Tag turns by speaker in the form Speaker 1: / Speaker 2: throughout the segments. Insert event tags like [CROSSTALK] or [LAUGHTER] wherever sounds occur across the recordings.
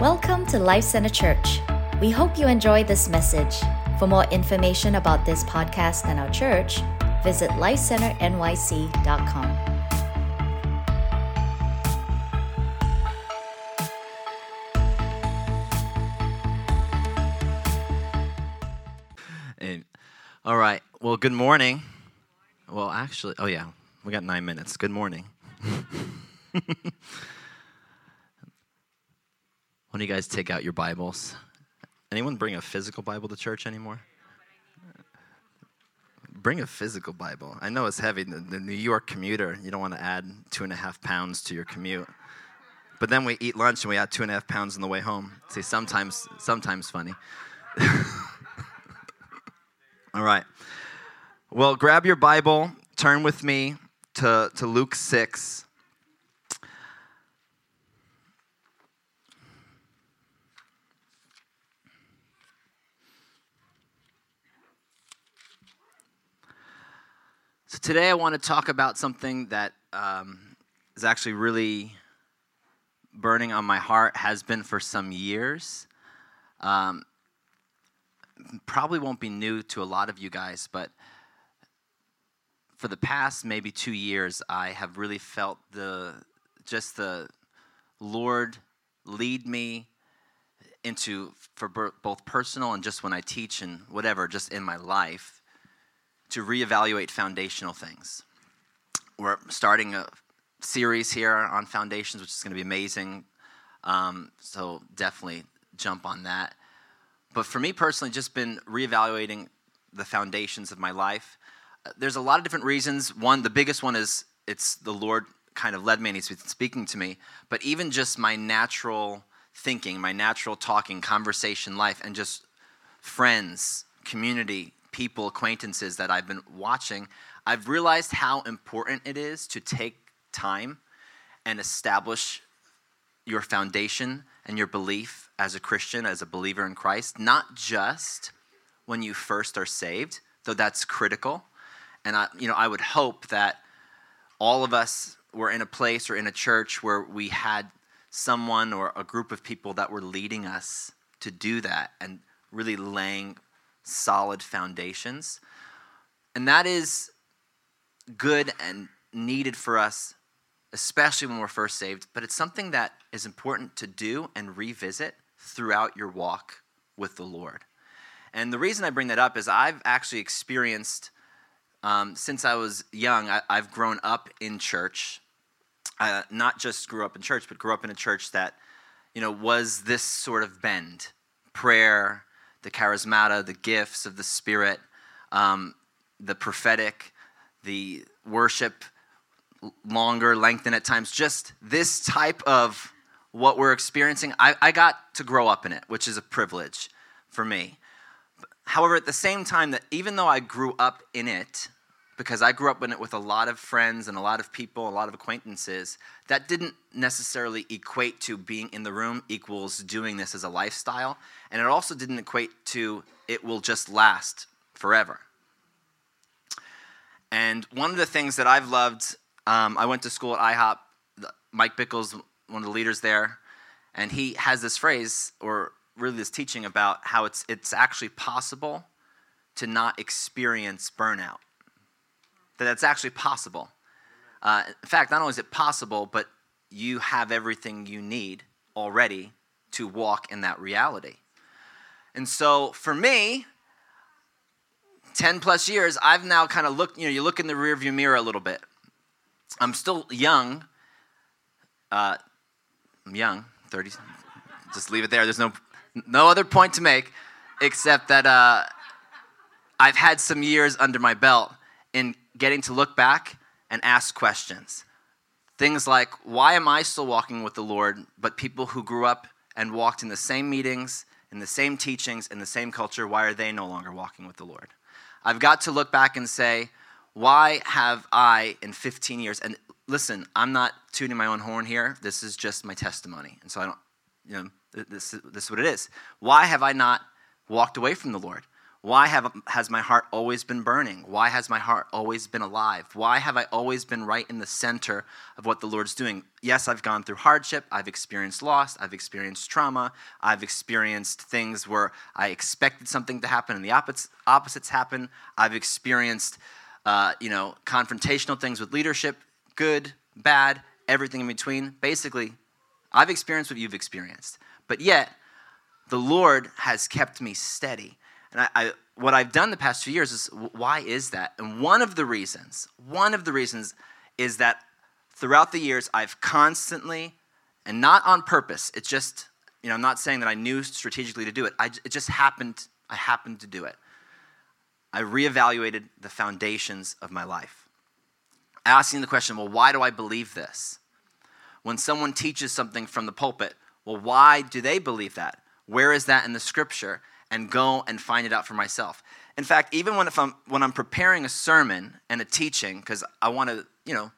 Speaker 1: Welcome to Life Center Church. We hope you enjoy this message. For more information about this podcast and our church, visit lifecenternyc.com.
Speaker 2: All right. Well, good morning. Well, actually, oh yeah, we got nine minutes. Good morning. [LAUGHS] Don't you guys take out your Bibles? Anyone bring a physical Bible to church anymore? Bring a physical Bible. I know it's heavy. The, the New York commuter, you don't want to add two and a half pounds to your commute. But then we eat lunch and we add two and a half pounds on the way home. See, sometimes, sometimes funny. [LAUGHS] All right. Well, grab your Bible, turn with me to, to Luke 6. So, today I want to talk about something that um, is actually really burning on my heart, has been for some years. Um, probably won't be new to a lot of you guys, but for the past maybe two years, I have really felt the just the Lord lead me into for both personal and just when I teach and whatever, just in my life, to reevaluate foundational things. We're starting a series here on foundations, which is going to be amazing. Um, so definitely jump on that. But for me personally, just been reevaluating the foundations of my life. There's a lot of different reasons. One, the biggest one is it's the Lord kind of led me and He's speaking to me. But even just my natural thinking, my natural talking, conversation life, and just friends, community, people, acquaintances that I've been watching, I've realized how important it is to take time and establish your foundation and your belief as a Christian, as a believer in Christ, not just when you first are saved, though that's critical. And I, you know, I would hope that all of us were in a place or in a church where we had someone or a group of people that were leading us to do that and really laying solid foundations. And that is good and needed for us, especially when we're first saved, but it's something that is important to do and revisit throughout your walk with the Lord. And the reason I bring that up is I've actually experienced, um, since I was young, I, have grown up in church. Uh, not just grew up in church, but grew up in a church that, you know, was this sort of bend prayer, the charismata, the gifts of the Spirit, um, the prophetic, the worship, longer, lengthen at times, just this type of what we're experiencing, I, I got to grow up in it, which is a privilege for me. However, at the same time, that even though I grew up in it, because I grew up in it with a lot of friends and a lot of people, a lot of acquaintances, that didn't necessarily equate to being in the room equals doing this as a lifestyle. And it also didn't equate to it will just last forever. And one of the things that I've loved, um, I went to school at IHOP. Mike Bickle's one of the leaders there, and he has this phrase, or really this teaching about how it's, it's actually possible to not experience burnout. That that's actually possible. Uh, in fact, not only is it possible, but you have everything you need already to walk in that reality. And so for me, 10 plus years, I've now kind of looked, you know, you look in the rearview mirror a little bit. I'm still young, uh, I'm young, 30. Just leave it there. There's no, no other point to make except that uh, I've had some years under my belt in getting to look back and ask questions. Things like, why am I still walking with the Lord, but people who grew up and walked in the same meetings, in the same teachings, in the same culture, why are they no longer walking with the Lord? I've got to look back and say, why have I, in 15 years, and listen, I'm not tooting my own horn here. This is just my testimony. And so I don't, you know, this, this is what it is. Why have I not walked away from the Lord? Why have, has my heart always been burning? Why has my heart always been alive? Why have I always been right in the center of what the Lord's doing? Yes, I've gone through hardship. I've experienced loss. I've experienced trauma. I've experienced things where I expected something to happen and the opposites, opposites happen. I've experienced, uh, you know, confrontational things with leadership, good, bad, everything in between. Basically, I've experienced what you've experienced. But yet, the Lord has kept me steady. And I, I, what I've done the past few years is why is that? And one of the reasons, one of the reasons is that throughout the years, I've constantly, and not on purpose, it's just, you know, I'm not saying that I knew strategically to do it. I, it just happened, I happened to do it. I reevaluated the foundations of my life. Asking the question, well, why do I believe this? When someone teaches something from the pulpit, well, why do they believe that? Where is that in the scripture? And go and find it out for myself. In fact, even when, if I'm, when I'm preparing a sermon and a teaching, because I want to, you know,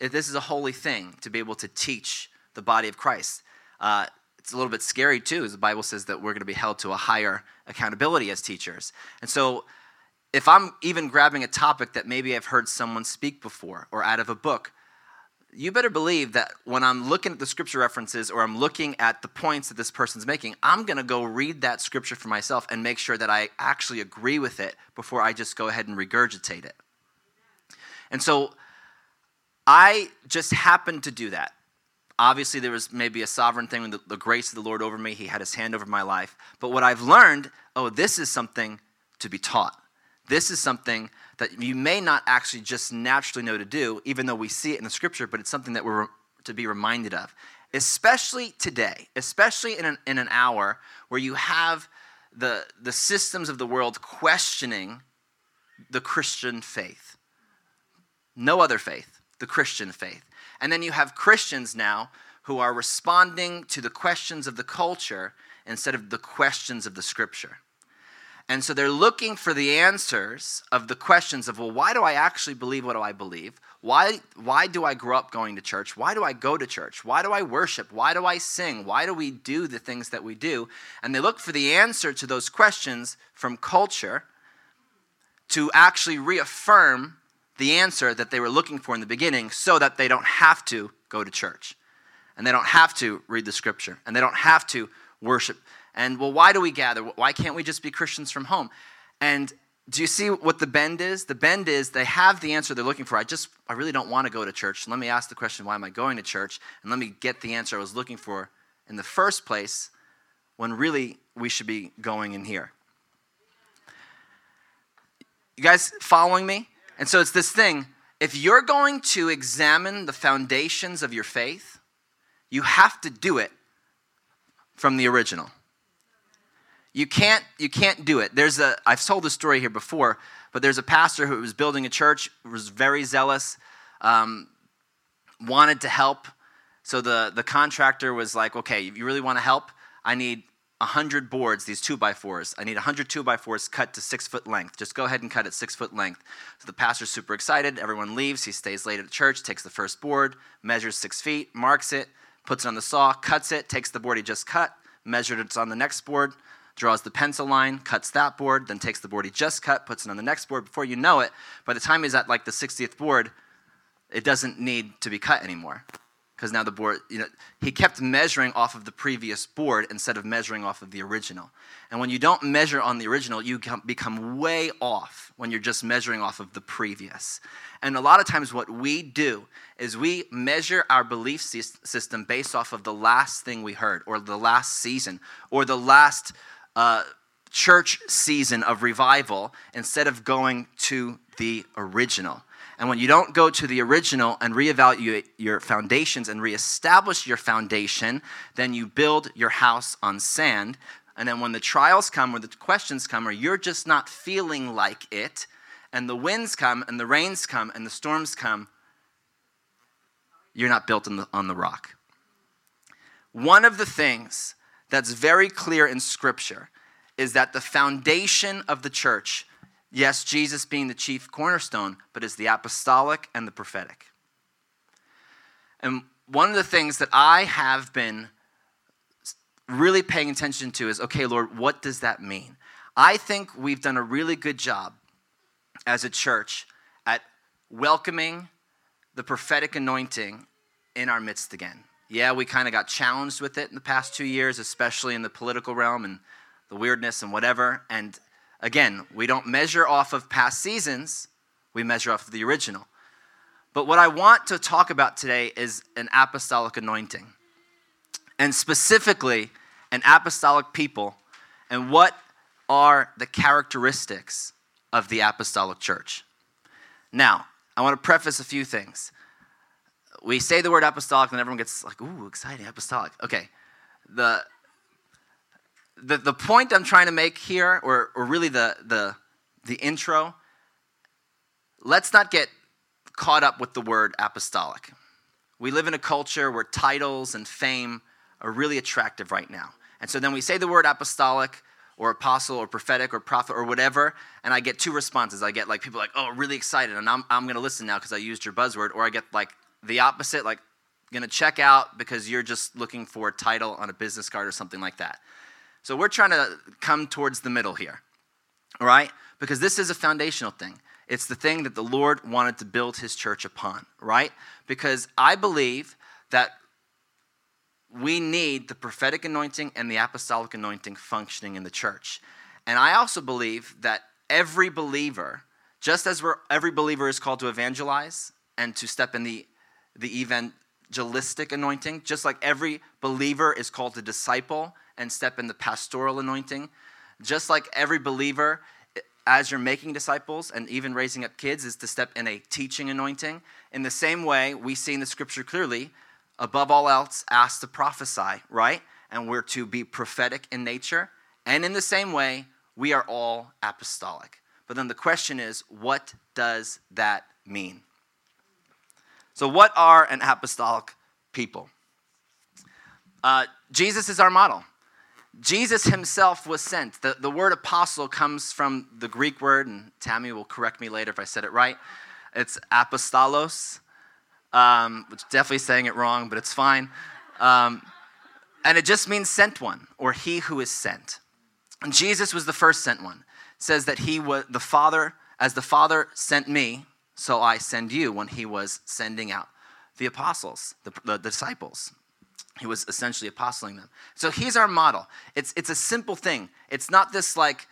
Speaker 2: this is a holy thing to be able to teach the body of Christ. Uh, it's a little bit scary too, as the Bible says that we're going to be held to a higher accountability as teachers. And so, if I'm even grabbing a topic that maybe I've heard someone speak before or out of a book, you better believe that when I'm looking at the scripture references or I'm looking at the points that this person's making, I'm going to go read that scripture for myself and make sure that I actually agree with it before I just go ahead and regurgitate it. And so I just happened to do that. Obviously, there was maybe a sovereign thing with the, the grace of the Lord over me. He had his hand over my life. But what I've learned oh, this is something to be taught. This is something that you may not actually just naturally know to do, even though we see it in the scripture, but it's something that we're to be reminded of. Especially today, especially in an, in an hour where you have the, the systems of the world questioning the Christian faith. No other faith, the Christian faith. And then you have Christians now who are responding to the questions of the culture instead of the questions of the scripture. And so they're looking for the answers of the questions of, well, why do I actually believe what do I believe? Why, why do I grow up going to church? Why do I go to church? Why do I worship? Why do I sing? Why do we do the things that we do? And they look for the answer to those questions from culture to actually reaffirm the answer that they were looking for in the beginning so that they don't have to go to church and they don't have to read the scripture and they don't have to worship and well, why do we gather? Why can't we just be Christians from home? And do you see what the bend is? The bend is they have the answer they're looking for. I just, I really don't want to go to church. Let me ask the question, why am I going to church? And let me get the answer I was looking for in the first place when really we should be going in here. You guys following me? And so it's this thing if you're going to examine the foundations of your faith, you have to do it from the original. You can't, you can't do it. There's a, I've told this story here before, but there's a pastor who was building a church, was very zealous, um, wanted to help. So the, the contractor was like, okay, you really want to help? I need 100 boards, these two by fours. I need 100 two by fours cut to six foot length. Just go ahead and cut it six foot length. So the pastor's super excited. Everyone leaves. He stays late at church, takes the first board, measures six feet, marks it, puts it on the saw, cuts it, takes the board he just cut, measured it on the next board, draws the pencil line, cuts that board, then takes the board he just cut, puts it on the next board. Before you know it, by the time he's at like the 60th board, it doesn't need to be cut anymore. Because now the board, you know, he kept measuring off of the previous board instead of measuring off of the original. And when you don't measure on the original, you become way off when you're just measuring off of the previous. And a lot of times, what we do is we measure our belief system based off of the last thing we heard, or the last season, or the last uh, church season of revival instead of going to the original. And when you don't go to the original and reevaluate your foundations and reestablish your foundation, then you build your house on sand. And then when the trials come or the questions come, or you're just not feeling like it, and the winds come and the rains come and the storms come, you're not built on the, on the rock. One of the things that's very clear in Scripture is that the foundation of the church, yes, Jesus being the chief cornerstone, but is the apostolic and the prophetic. And one of the things that I have been really paying attention to is okay, Lord, what does that mean? I think we've done a really good job as a church at welcoming the prophetic anointing in our midst again. Yeah, we kind of got challenged with it in the past two years, especially in the political realm and the weirdness and whatever. And again, we don't measure off of past seasons, we measure off of the original. But what I want to talk about today is an apostolic anointing, and specifically, an apostolic people, and what are the characteristics of the apostolic church. Now, I want to preface a few things. We say the word apostolic, and everyone gets like, ooh, exciting, apostolic. Okay. The, the, the point I'm trying to make here, or, or really the, the, the intro, let's not get caught up with the word apostolic. We live in a culture where titles and fame are really attractive right now. And so then we say the word apostolic or apostle or prophetic or prophet or whatever, and I get two responses. I get like people like, oh, really excited, and I'm, I'm gonna listen now because I used your buzzword, or I get like the opposite, like, gonna check out because you're just looking for a title on a business card or something like that. So we're trying to come towards the middle here, all right? Because this is a foundational thing. It's the thing that the Lord wanted to build his church upon, right? Because I believe that we need the prophetic anointing and the apostolic anointing functioning in the church. And I also believe that every believer, just as every believer is called to evangelize and to step in the, the evangelistic anointing, just like every believer is called to disciple and step in the pastoral anointing, just like every believer as you're making disciples and even raising up kids is to step in a teaching anointing. In the same way, we see in the scripture clearly, above all else, asked to prophesy, right? And we're to be prophetic in nature. And in the same way, we are all apostolic. But then the question is, what does that mean? So, what are an apostolic people? Uh, Jesus is our model. Jesus himself was sent. The, the word apostle comes from the Greek word, and Tammy will correct me later if I said it right. It's apostolos, um, which definitely saying it wrong, but it's fine. Um, and it just means sent one, or he who is sent. And Jesus was the first sent one. It says that he was the Father, as the Father sent me, so I send you when he was sending out the apostles, the, the disciples. He was essentially apostling them. So he's our model. It's, it's a simple thing. It's not this like,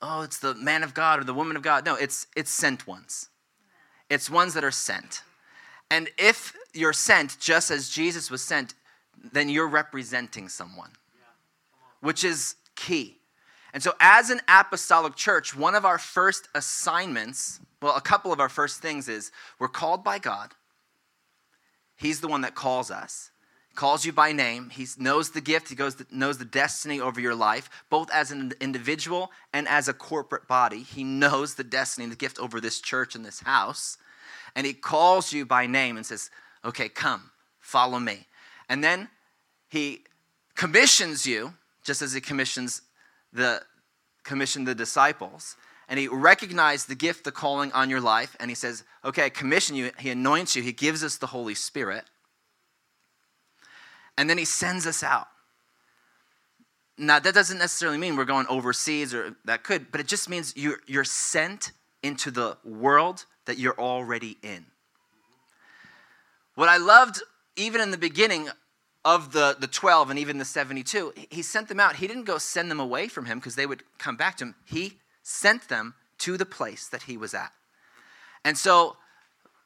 Speaker 2: oh, it's the man of God or the woman of God. No, it's, it's sent ones. It's ones that are sent. And if you're sent just as Jesus was sent, then you're representing someone, which is key. And so, as an apostolic church, one of our first assignments, well, a couple of our first things is we're called by God. He's the one that calls us calls you by name. He knows the gift. He goes, knows the destiny over your life, both as an individual and as a corporate body. He knows the destiny the gift over this church and this house. And he calls you by name and says, Okay, come, follow me. And then he commissions you, just as he commissions the commissioned the disciples. And he recognized the gift, the calling on your life, and he says, Okay, I commission you. He anoints you. He gives us the Holy Spirit and then he sends us out. Now, that doesn't necessarily mean we're going overseas, or that could, but it just means you're, you're sent into the world that you're already in. What I loved, even in the beginning of the, the 12 and even the 72, he sent them out. He didn't go send them away from him because they would come back to him. He sent them to the place that he was at. And so,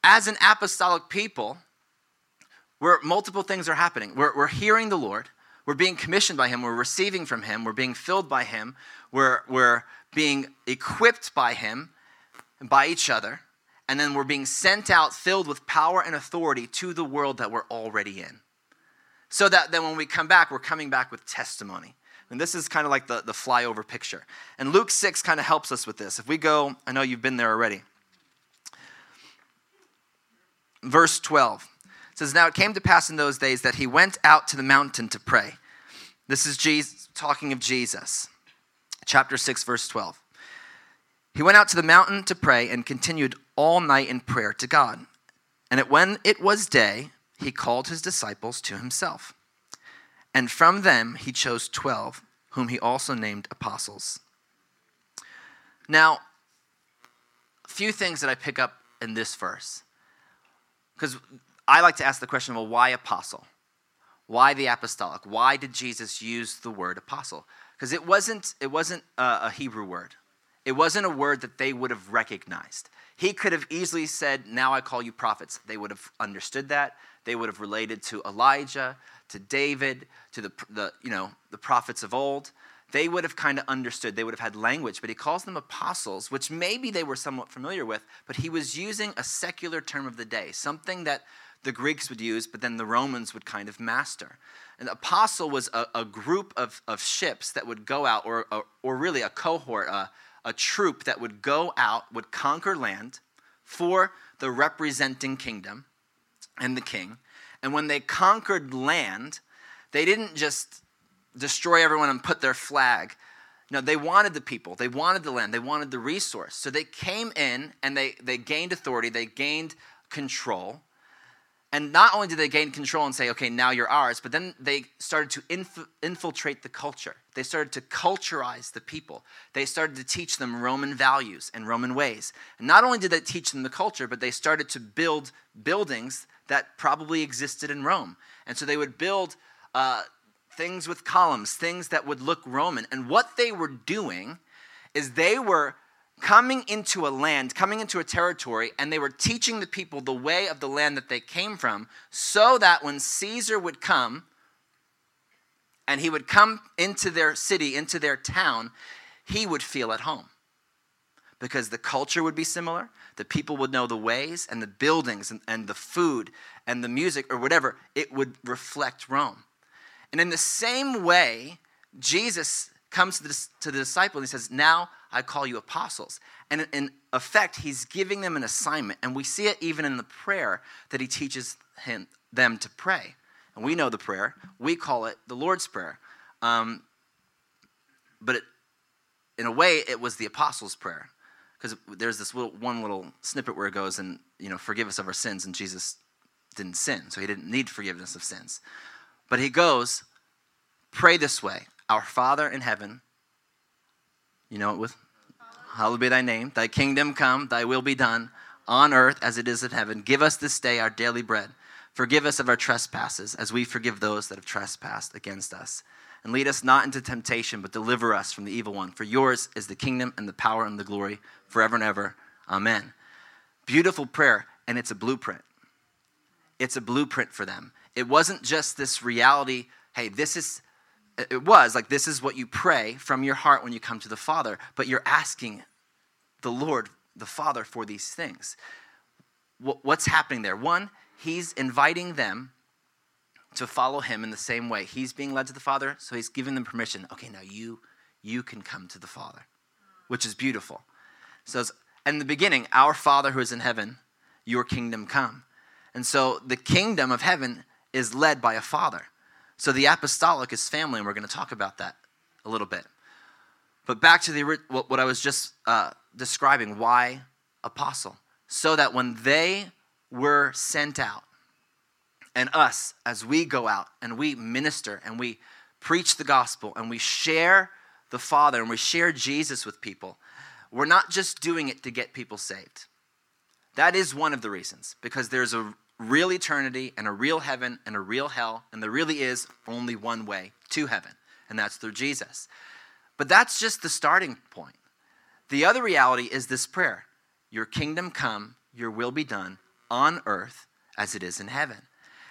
Speaker 2: as an apostolic people, where multiple things are happening. We're, we're hearing the Lord, we're being commissioned by Him, we're receiving from Him, we're being filled by Him, we're, we're being equipped by Him by each other, and then we're being sent out filled with power and authority to the world that we're already in. So that then when we come back, we're coming back with testimony. And this is kind of like the, the flyover picture. And Luke 6 kind of helps us with this. If we go, I know you've been there already. Verse 12 says, Now it came to pass in those days that he went out to the mountain to pray. This is Jesus talking of Jesus. Chapter 6, verse 12. He went out to the mountain to pray and continued all night in prayer to God. And it, when it was day, he called his disciples to himself. And from them he chose twelve, whom he also named apostles. Now, a few things that I pick up in this verse. Because I like to ask the question well, why apostle? Why the apostolic? Why did Jesus use the word apostle? Because it wasn't, it wasn't a Hebrew word. It wasn't a word that they would have recognized. He could have easily said, Now I call you prophets. They would have understood that. They would have related to Elijah, to David, to the, the, you know, the prophets of old. They would have kind of understood. They would have had language, but he calls them apostles, which maybe they were somewhat familiar with, but he was using a secular term of the day, something that the Greeks would use, but then the Romans would kind of master. An apostle was a, a group of, of ships that would go out, or, or, or really a cohort, a, a troop that would go out, would conquer land for the representing kingdom and the king. And when they conquered land, they didn't just destroy everyone and put their flag. No, they wanted the people, they wanted the land, they wanted the resource. So they came in and they, they gained authority, they gained control. And not only did they gain control and say, okay, now you're ours, but then they started to inf- infiltrate the culture. They started to culturize the people. They started to teach them Roman values and Roman ways. And not only did they teach them the culture, but they started to build buildings that probably existed in Rome. And so they would build uh, things with columns, things that would look Roman. And what they were doing is they were coming into a land, coming into a territory, and they were teaching the people the way of the land that they came from, so that when Caesar would come and he would come into their city, into their town, he would feel at home. Because the culture would be similar, the people would know the ways, and the buildings, and, and the food, and the music, or whatever, it would reflect Rome. And in the same way, Jesus comes to the, to the disciple and he says, Now I call you apostles. And in effect, he's giving them an assignment. And we see it even in the prayer that he teaches him, them to pray. And we know the prayer, we call it the Lord's Prayer. Um, but it, in a way, it was the apostles' prayer. Because there's this little, one little snippet where it goes, and, you know, forgive us of our sins. And Jesus didn't sin, so he didn't need forgiveness of sins. But he goes, pray this way Our Father in heaven, you know it with? Hallowed be thy name. Thy kingdom come, thy will be done on earth as it is in heaven. Give us this day our daily bread. Forgive us of our trespasses as we forgive those that have trespassed against us. And lead us not into temptation, but deliver us from the evil one. For yours is the kingdom and the power and the glory forever and ever. Amen. Beautiful prayer, and it's a blueprint. It's a blueprint for them. It wasn't just this reality, hey, this is it was like this is what you pray from your heart when you come to the Father, but you're asking the Lord, the Father, for these things. What's happening there? One, He's inviting them to follow Him in the same way. He's being led to the Father, so He's giving them permission. Okay, now you you can come to the Father, which is beautiful. So, in the beginning, our Father who is in heaven, your kingdom come. And so the kingdom of heaven is led by a father. So the apostolic is family, and we're going to talk about that a little bit. But back to the what I was just uh, describing. Why apostle? So that when they were sent out, and us as we go out and we minister and we preach the gospel and we share the Father and we share Jesus with people, we're not just doing it to get people saved. That is one of the reasons, because there's a real eternity and a real heaven and a real hell, and there really is only one way to heaven, and that's through Jesus. But that's just the starting point. The other reality is this prayer Your kingdom come, your will be done on earth as it is in heaven.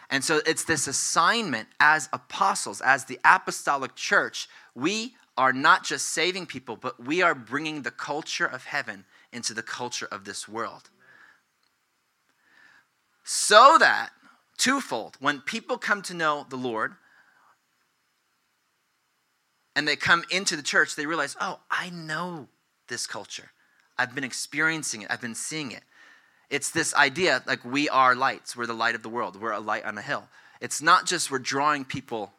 Speaker 2: And so it's this assignment as apostles, as the apostolic church. We are not just saving people, but we are bringing the culture of heaven into the culture of this world so that, twofold, when people come to know the Lord and they come into the church, they realize, oh, I know this culture. I've been experiencing it, I've been seeing it. It's this idea like we are lights, we're the light of the world, we're a light on a hill. It's not just we're drawing people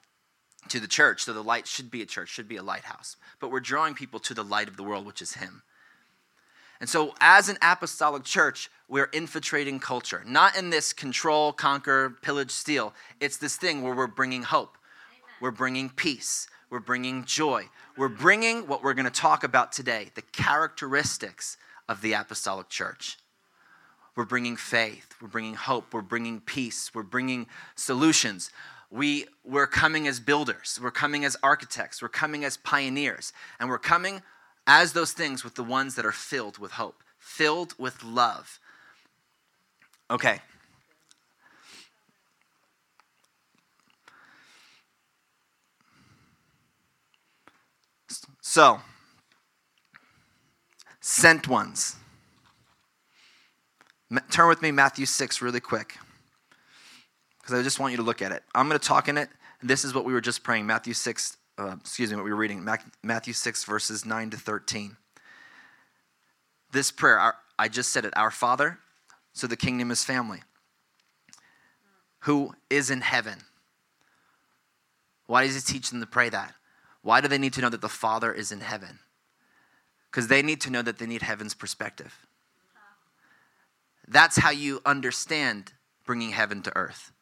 Speaker 2: to the church, so the light should be a church, should be a lighthouse, but we're drawing people to the light of the world, which is Him. And so, as an apostolic church, we're infiltrating culture, not in this control, conquer, pillage, steal. It's this thing where we're bringing hope, we're bringing peace, We're bringing joy. We're bringing what we're going to talk about today the characteristics of the apostolic church. We're bringing faith. We're bringing hope. We're bringing peace. We're bringing solutions. We, we're coming as builders. We're coming as architects. We're coming as pioneers. And we're coming as those things with the ones that are filled with hope, filled with love. Okay. So, sent ones. Turn with me Matthew 6 really quick because I just want you to look at it. I'm going to talk in it. This is what we were just praying Matthew 6, uh, excuse me, what we were reading Matthew 6, verses 9 to 13. This prayer, our, I just said it, Our Father, so the kingdom is family, who is in heaven. Why does he teach them to pray that? Why do they need to know that the Father is in heaven? Because they need to know that they need heaven's perspective. That's how you understand bringing heaven to earth.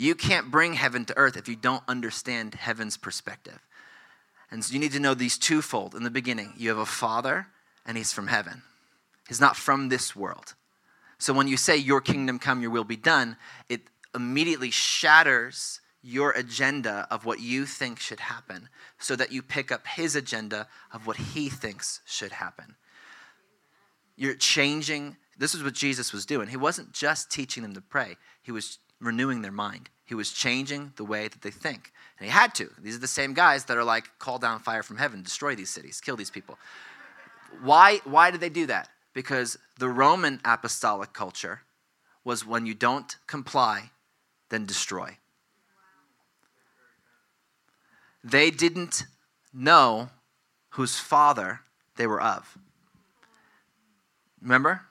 Speaker 2: You can't bring heaven to earth if you don't understand heaven's perspective. And so you need to know these twofold. In the beginning, you have a father, and he's from heaven. He's not from this world. So when you say, Your kingdom come, your will be done, it immediately shatters your agenda of what you think should happen so that you pick up his agenda of what he thinks should happen. You're changing. This is what Jesus was doing. He wasn't just teaching them to pray, he was renewing their mind. He was changing the way that they think. And he had to. These are the same guys that are like, call down fire from heaven, destroy these cities, kill these people. Why, why did they do that? Because the Roman apostolic culture was when you don't comply, then destroy. They didn't know whose father they were of. Remember?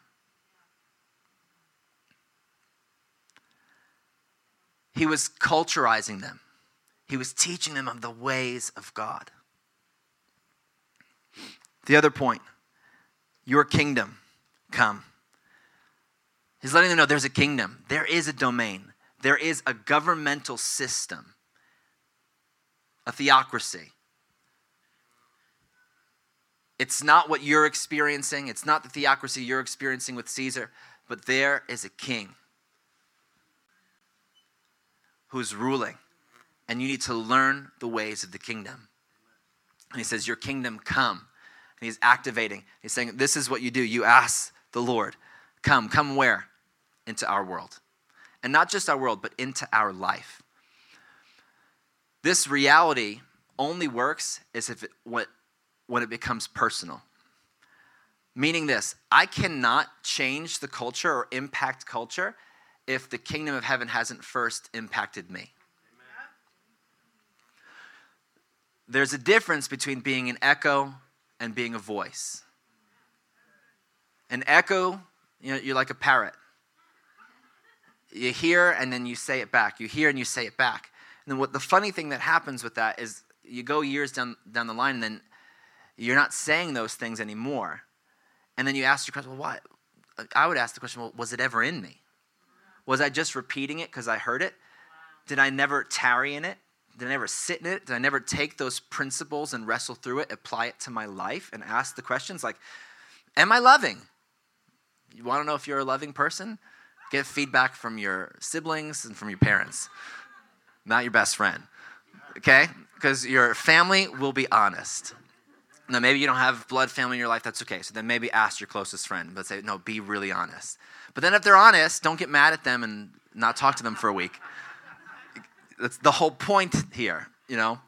Speaker 2: He was culturizing them. He was teaching them of the ways of God. The other point your kingdom come. He's letting them know there's a kingdom, there is a domain, there is a governmental system a theocracy. It's not what you're experiencing, it's not the theocracy you're experiencing with Caesar, but there is a king who's ruling, and you need to learn the ways of the kingdom. And he says, Your kingdom come. And he's activating. He's saying, This is what you do. You ask the Lord, Come, come where? Into our world. And not just our world, but into our life. This reality only works as if it, when it becomes personal. Meaning this, I cannot change the culture or impact culture if the kingdom of heaven hasn't first impacted me. There's a difference between being an echo and being a voice. An echo, you know, you're like a parrot. You hear and then you say it back. You hear and you say it back. And then what the funny thing that happens with that is you go years down, down the line and then you're not saying those things anymore. And then you ask your question, well, why? I would ask the question, well, was it ever in me? Was I just repeating it because I heard it? Did I never tarry in it? Did I never sit in it? Did I never take those principles and wrestle through it, apply it to my life, and ask the questions like, Am I loving? You want to know if you're a loving person? Get feedback from your siblings and from your parents not your best friend. Okay? Because your family will be honest. Now, maybe you don't have blood family in your life, that's okay. So then maybe ask your closest friend, but say, no, be really honest. But then if they're honest, don't get mad at them and not talk to them for a week. That's the whole point here, you know?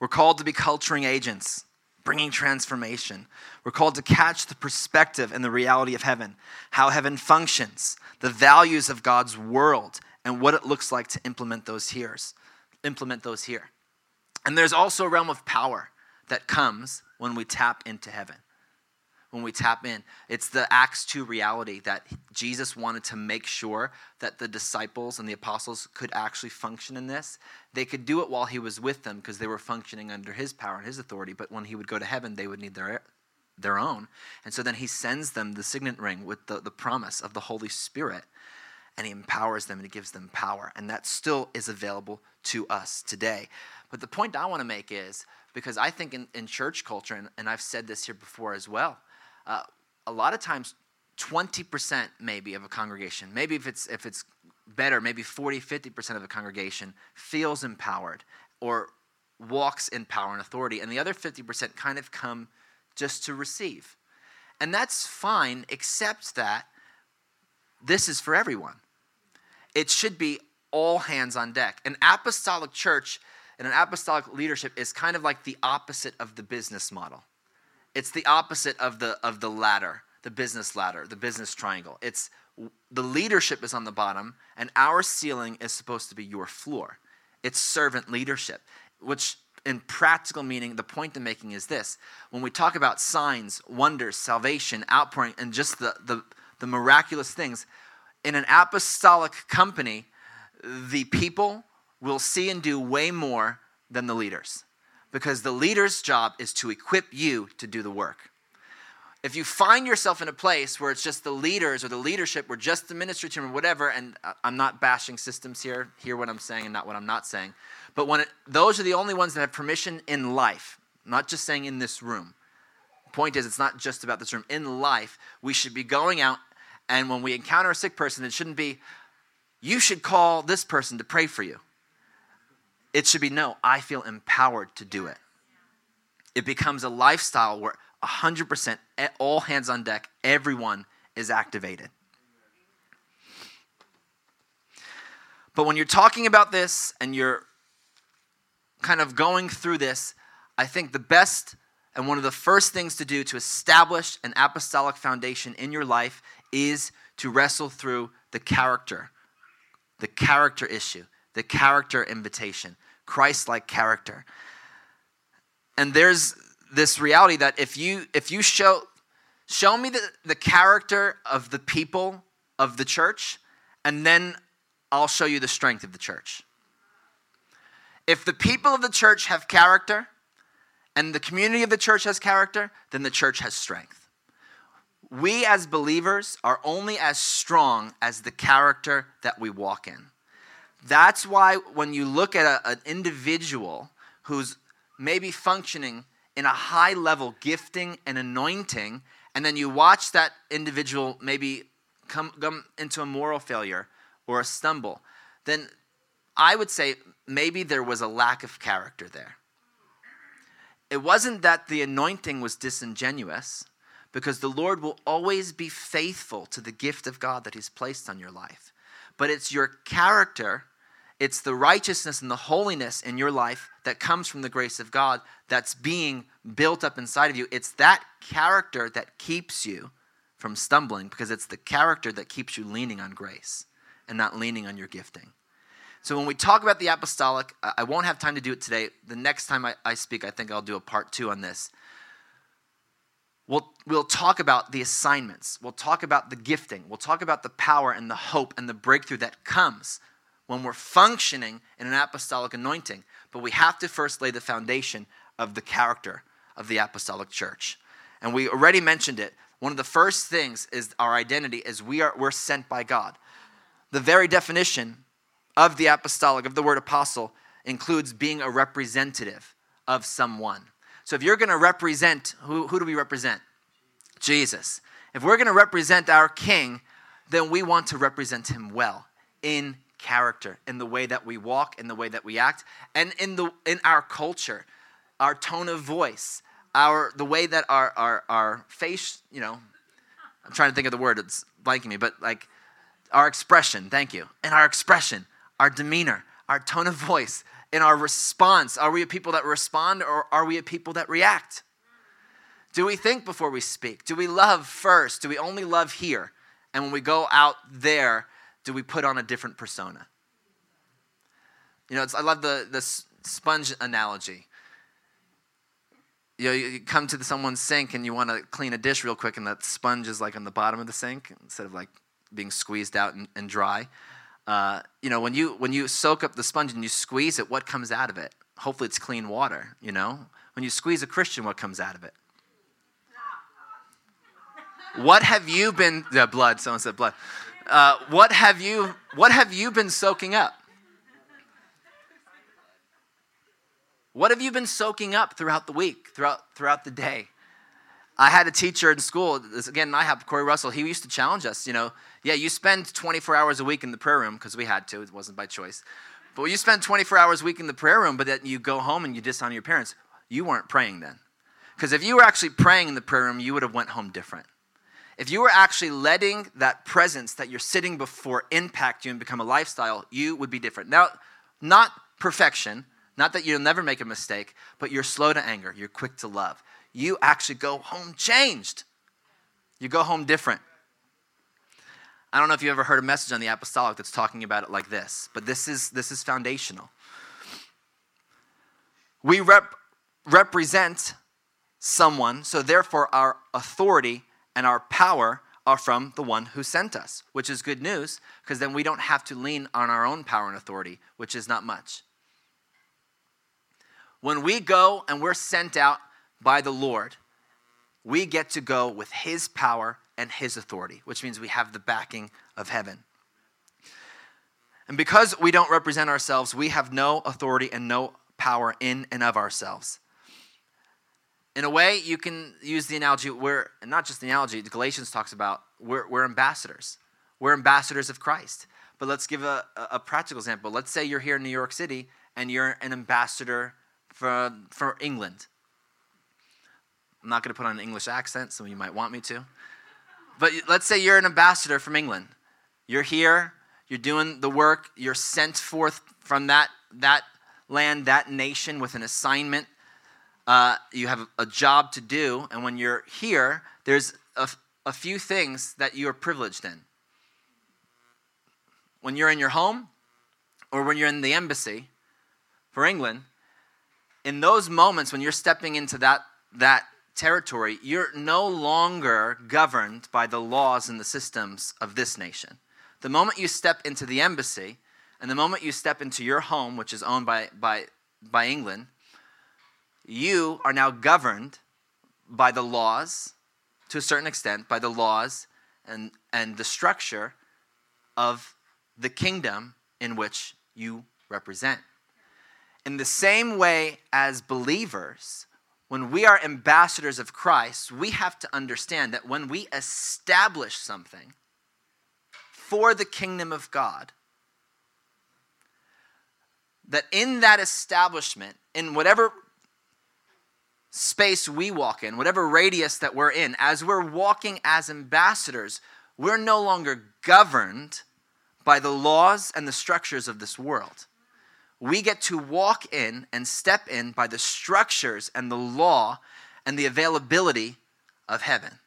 Speaker 2: We're called to be culturing agents bringing transformation. We're called to catch the perspective and the reality of heaven, how heaven functions, the values of God's world, and what it looks like to implement those here. Implement those here. And there's also a realm of power that comes when we tap into heaven when we tap in. It's the Acts 2 reality that Jesus wanted to make sure that the disciples and the apostles could actually function in this. They could do it while he was with them because they were functioning under his power and his authority, but when he would go to heaven, they would need their their own. And so then he sends them the signet ring with the, the promise of the Holy Spirit and he empowers them and he gives them power. And that still is available to us today. But the point I want to make is because I think in, in church culture, and, and I've said this here before as well, uh, a lot of times 20% maybe of a congregation, maybe if it's, if it's better, maybe 40, 50% of a congregation feels empowered or walks in power and authority, and the other 50% kind of come just to receive. And that's fine, except that this is for everyone. It should be all hands on deck. An apostolic church and an apostolic leadership is kind of like the opposite of the business model. It's the opposite of the of the ladder, the business ladder, the business triangle. It's the leadership is on the bottom and our ceiling is supposed to be your floor. It's servant leadership, which in practical meaning, the point I'm making is this. When we talk about signs, wonders, salvation, outpouring, and just the, the, the miraculous things, in an apostolic company, the people will see and do way more than the leaders because the leader's job is to equip you to do the work. If you find yourself in a place where it's just the leaders or the leadership or just the ministry team or whatever, and uh, I'm not bashing systems here, hear what I'm saying and not what I'm not saying, but when it, those are the only ones that have permission in life, not just saying in this room. Point is, it's not just about this room. In life, we should be going out and when we encounter a sick person, it shouldn't be, you should call this person to pray for you. It should be, no, I feel empowered to do it. It becomes a lifestyle where 100%, all hands on deck, everyone is activated. But when you're talking about this and you're kind of going through this, I think the best and one of the first things to do to establish an apostolic foundation in your life is to wrestle through the character, the character issue, the character invitation, Christ like character. And there's this reality that if you if you show show me the, the character of the people of the church, and then I'll show you the strength of the church. If the people of the church have character and the community of the church has character, then the church has strength we as believers are only as strong as the character that we walk in. That's why when you look at a, an individual who's maybe functioning in a high level gifting and anointing, and then you watch that individual maybe come, come into a moral failure or a stumble, then I would say maybe there was a lack of character there. It wasn't that the anointing was disingenuous because the Lord will always be faithful to the gift of God that He's placed on your life. But it's your character, it's the righteousness and the holiness in your life that comes from the grace of God that's being built up inside of you. It's that character that keeps you from stumbling because it's the character that keeps you leaning on grace and not leaning on your gifting. So when we talk about the apostolic, I won't have time to do it today. The next time I, I speak, I think I'll do a part two on this. We'll, we'll talk about the assignments. We'll talk about the gifting. We'll talk about the power and the hope and the breakthrough that comes when we're functioning in an apostolic anointing. But we have to first lay the foundation of the character of the apostolic church. And we already mentioned it. One of the first things is our identity is we are we're sent by God. The very definition of the apostolic, of the word apostle, includes being a representative of someone. So if you're going to represent, who, who do we represent? Jesus. If we're going to represent our King, then we want to represent him well in character, in the way that we walk, in the way that we act, and in, the, in our culture, our tone of voice, our, the way that our, our, our face, you know, I'm trying to think of the word, it's blanking me, but like our expression, thank you, and our expression, our demeanor, our tone of voice, in our response. Are we a people that respond or are we a people that react? Do we think before we speak? Do we love first? Do we only love here? And when we go out there, do we put on a different persona? You know, I love the, the sponge analogy. You know, you come to someone's sink and you want to clean a dish real quick, and that sponge is like on the bottom of the sink instead of like being squeezed out and, and dry. Uh, you know, when you when you soak up the sponge and you squeeze it, what comes out of it? Hopefully, it's clean water. You know, when you squeeze a Christian, what comes out of it? what have you been, the blood, someone said blood. Uh, what have you, what have you been soaking up? What have you been soaking up throughout the week, throughout, throughout the day? I had a teacher in school, this, again, I have Corey Russell, he used to challenge us, you know, yeah, you spend 24 hours a week in the prayer room, because we had to, it wasn't by choice. But you spend 24 hours a week in the prayer room, but then you go home and you dishonor your parents, you weren't praying then. Because if you were actually praying in the prayer room, you would have went home different. If you were actually letting that presence that you're sitting before impact you and become a lifestyle, you would be different. Now, not perfection, not that you'll never make a mistake, but you're slow to anger, you're quick to love. You actually go home changed. You go home different. I don't know if you ever heard a message on the apostolic that's talking about it like this, but this is this is foundational. We rep, represent someone, so therefore our authority and our power are from the one who sent us, which is good news because then we don't have to lean on our own power and authority, which is not much. When we go and we're sent out by the Lord, we get to go with His power and His authority, which means we have the backing of heaven. And because we don't represent ourselves, we have no authority and no power in and of ourselves. In a way, you can use the analogy, we're not just the analogy, Galatians talks about we're, we're ambassadors. We're ambassadors of Christ. But let's give a, a practical example. Let's say you're here in New York City and you're an ambassador for, for England. I'm not going to put on an English accent, some of you might want me to. But let's say you're an ambassador from England. You're here, you're doing the work, you're sent forth from that, that land, that nation with an assignment. Uh, you have a job to do, and when you're here, there's a, a few things that you are privileged in. When you're in your home, or when you're in the embassy for England, in those moments when you're stepping into that, that territory, you're no longer governed by the laws and the systems of this nation. The moment you step into the embassy, and the moment you step into your home, which is owned by, by, by England, you are now governed by the laws, to a certain extent, by the laws and, and the structure of the kingdom in which you represent. In the same way as believers, when we are ambassadors of Christ, we have to understand that when we establish something for the kingdom of God, that in that establishment, in whatever space we walk in, whatever radius that we're in, as we're walking as ambassadors, we're no longer governed by the laws and the structures of this world we get to walk in and step in by the structures and the law and the availability of heaven.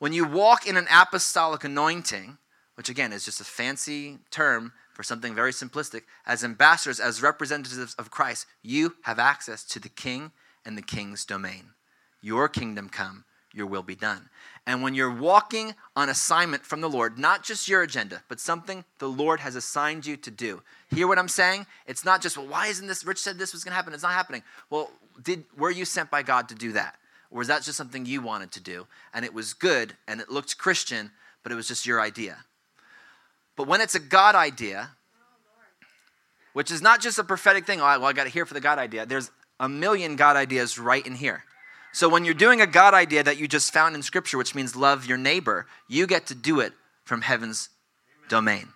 Speaker 2: When you walk in an apostolic anointing, which again is just a fancy term for something very simplistic, as ambassadors, as representatives of Christ, you have access to the king and the king's domain. Your kingdom come, your will be done. And when you're walking on assignment from the Lord, not just your agenda, but something the Lord has assigned you to do. Hear what I'm saying? It's not just, well, why isn't this? Rich said this was going to happen. It's not happening. Well, did were you sent by God to do that? Or was that just something you wanted to do? And it was good and it looked Christian, but it was just your idea. But when it's a God idea, which is not just a prophetic thing, oh, well, I got to hear for the God idea. There's a million God ideas right in here. So when you're doing a God idea that you just found in Scripture, which means love your neighbor, you get to do it from heaven's Amen. domain,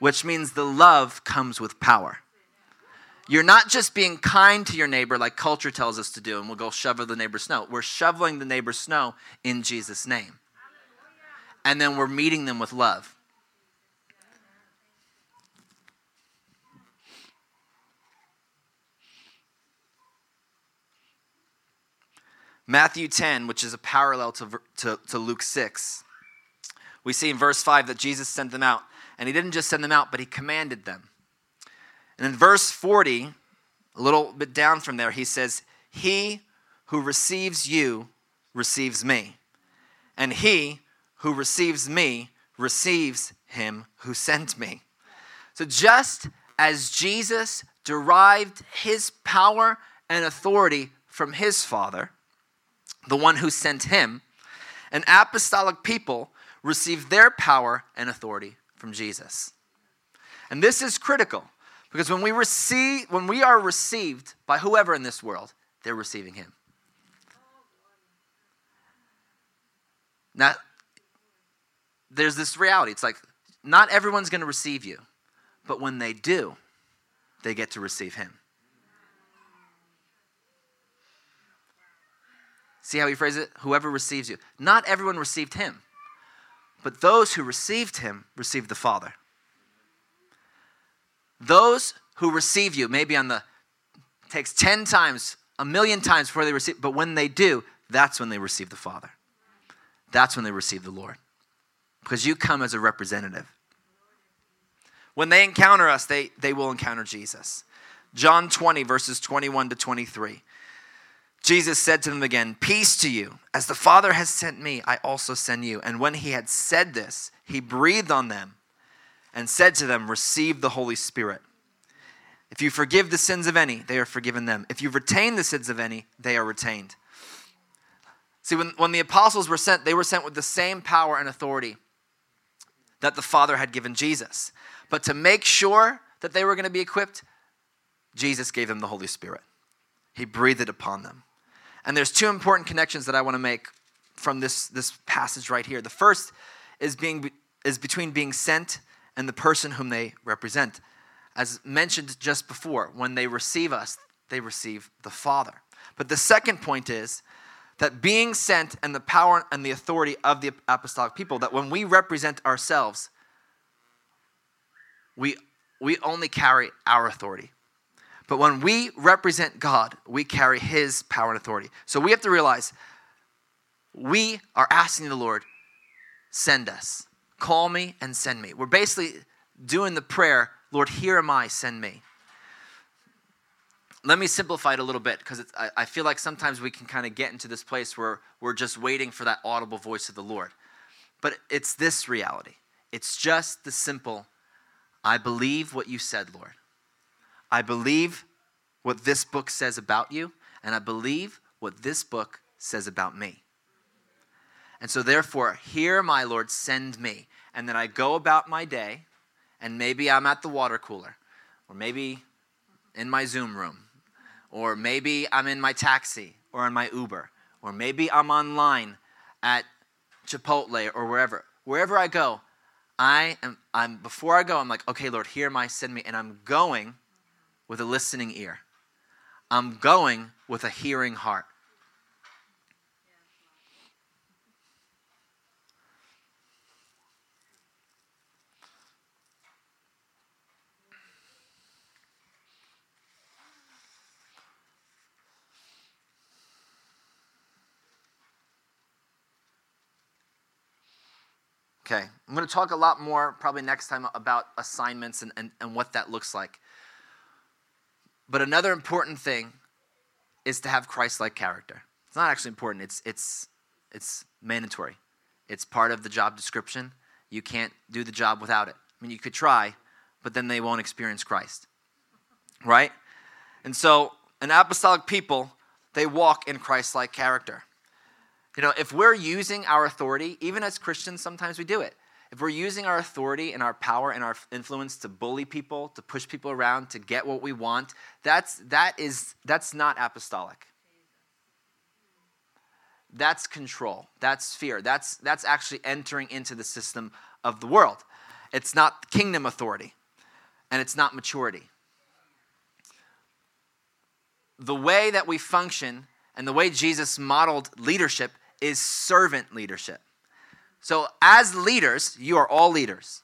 Speaker 2: which means the love comes with power. You're not just being kind to your neighbor like culture tells us to do, and we'll go shovel the neighbor's snow. We're shoveling the neighbor's snow in Jesus' name. And then we're meeting them with love. Matthew 10, which is a parallel to, to, to, Luke 6, we see in verse 5 that Jesus sent them out. And he didn't just send them out, but he commanded them. And in verse 40, a little bit down from there, he says, He who receives you receives me. And he who receives me receives him who sent me. So just as Jesus derived his power and authority from his Father, the one who sent him, and apostolic people receive their power and authority from Jesus. And this is critical because when we receive when we are received by whoever in this world, they're receiving him. Now there's this reality. It's like not everyone's going to receive you, but when they do, they get to receive him. See how he phrases it? Whoever receives you. Not everyone received him, but those who received him received the Father. Those who receive you, maybe on the takes 10 times, a million times before they receive, but when they do, that's when they receive the Father. That's when they receive the Lord. Because you come as a representative. When they encounter us, they, they will encounter Jesus. John 20, verses 21 to 23. Jesus said to them again, Peace to you. As the Father has sent me, I also send you. And when he had said this, he breathed on them and said to them, Receive the Holy Spirit. If you forgive the sins of any, they are forgiven them. If you retain the sins of any, they are retained. See, when, when the apostles were sent, they were sent with the same power and authority that the Father had given Jesus. But to make sure that they were going to be equipped, Jesus gave them the Holy Spirit. He breathed it upon them. And there's two important connections that I want to make from this, this passage right here. The first is, being, is between being sent and the person whom they represent. As mentioned just before, when they receive us, they receive the Father. But the second point is that being sent and the power and the authority of the apostolic people, that when we represent ourselves, we, we only carry our authority. But when we represent God, we carry His power and authority. So we have to realize we are asking the Lord, send us. Call me and send me. We're basically doing the prayer, Lord, here am I, send me. Let me simplify it a little bit because I, I feel like sometimes we can kind of get into this place where we're just waiting for that audible voice of the Lord. But it's this reality. It's just the simple, I believe what you said, Lord. I believe what this book says about you, and I believe what this book says about me. And so, therefore, here, my Lord, send me. And then I go about my day, and maybe I'm at the water cooler, or maybe in my Zoom room, or maybe I'm in my taxi or in my Uber, or maybe I'm online at Chipotle or wherever. Wherever I go, I am I'm before I go, I'm like, okay, Lord, here am I, send me. And I'm going with a listening ear. I'm going with a hearing heart. Okay, I'm going to talk a lot more probably next time about assignments and, and, and what that looks like. But another important thing is to have Christ like character. It's not actually important, it's, it's, it's mandatory. It's part of the job description. You can't do the job without it. I mean, you could try, but then they won't experience Christ. Right? And so, an apostolic people, they walk in Christ like character. You know, if we're using our authority, even as Christians, sometimes we do it. If we're using our authority and our power and our influence to bully people, to push people around, to get what we want, that's, that is, that's not apostolic. That's control. That's fear. That's, that's actually entering into the system of the world. It's not kingdom authority, and it's not maturity. The way that we function and the way Jesus modeled leadership is servant leadership. So, as leaders, you are all leaders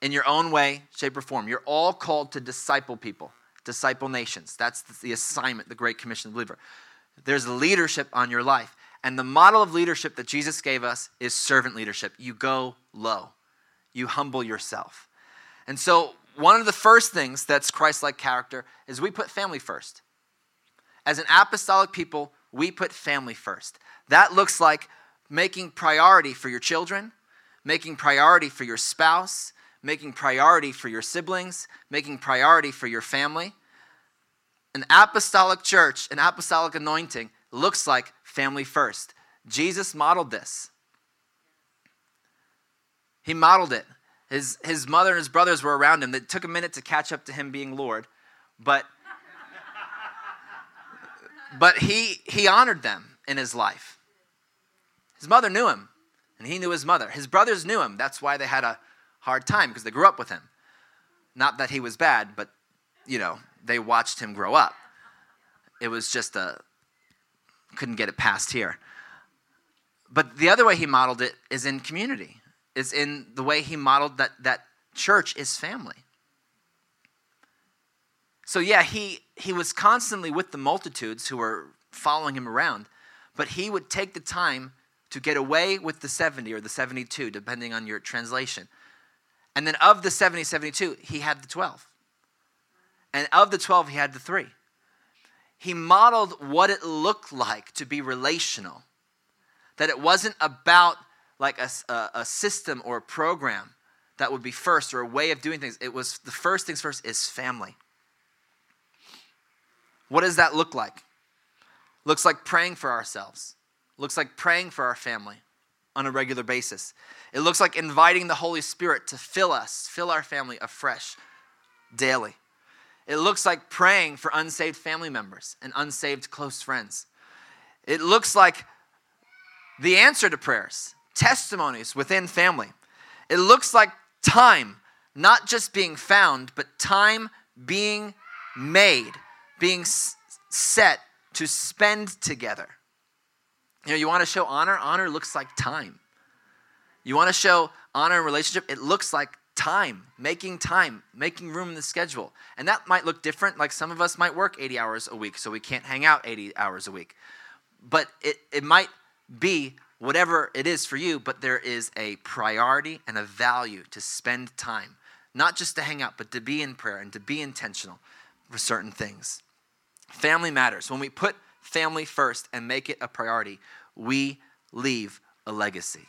Speaker 2: in your own way, shape, or form. You're all called to disciple people, disciple nations. That's the assignment, the Great Commission of the believer. There's leadership on your life. And the model of leadership that Jesus gave us is servant leadership. You go low, you humble yourself. And so, one of the first things that's Christ like character is we put family first. As an apostolic people, we put family first. That looks like making priority for your children, making priority for your spouse, making priority for your siblings, making priority for your family. An apostolic church, an apostolic anointing, looks like family first. Jesus modeled this. He modeled it. His, his mother and his brothers were around him. It took a minute to catch up to him being Lord, but, but he, he honored them in his life. His mother knew him, and he knew his mother. His brothers knew him. That's why they had a hard time, because they grew up with him. Not that he was bad, but, you know, they watched him grow up. It was just a, couldn't get it past here. But the other way he modeled it is in community, is in the way he modeled that, that church is family. So yeah, he he was constantly with the multitudes who were following him around, but he would take the time to get away with the 70 or the 72 depending on your translation. And then of the 70 72, he had the 12. And of the 12, he had the 3. He modeled what it looked like to be relational that it wasn't about like a, a system or a program that would be first or a way of doing things. It was the first things first is family. What does that look like? Looks like praying for ourselves. Looks like praying for our family on a regular basis. It looks like inviting the Holy Spirit to fill us, fill our family afresh daily. It looks like praying for unsaved family members and unsaved close friends. It looks like the answer to prayers, testimonies within family. It looks like time not just being found, but time being made, being set to spend together. You know, you want to show honor? Honor looks like time. You want to show honor in relationship? It looks like time, making time, making room in the schedule. And that might look different. Like some of us might work 80 hours a week, so we can't hang out 80 hours a week. But it, it might be whatever it is for you, but there is a priority and a value to spend time, not just to hang out, but to be in prayer and to be intentional for certain things. Family matters. When we put family first and make it a priority, we leave a legacy.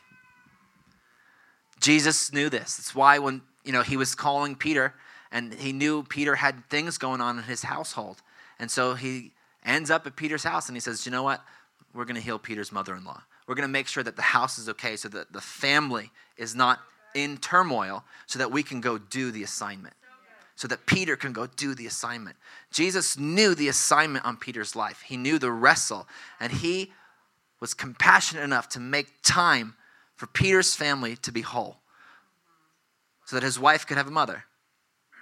Speaker 2: Jesus knew this. That's why when you know he was calling Peter and he knew Peter had things going on in his household. And so he ends up at Peter's house and he says, "You know what? We're going to heal Peter's mother-in-law. We're going to make sure that the house is okay so that the family is not in turmoil so that we can go do the assignment. So that Peter can go do the assignment. Jesus knew the assignment on Peter's life. He knew the wrestle and he was compassionate enough to make time for Peter's family to be whole so that his wife could have a mother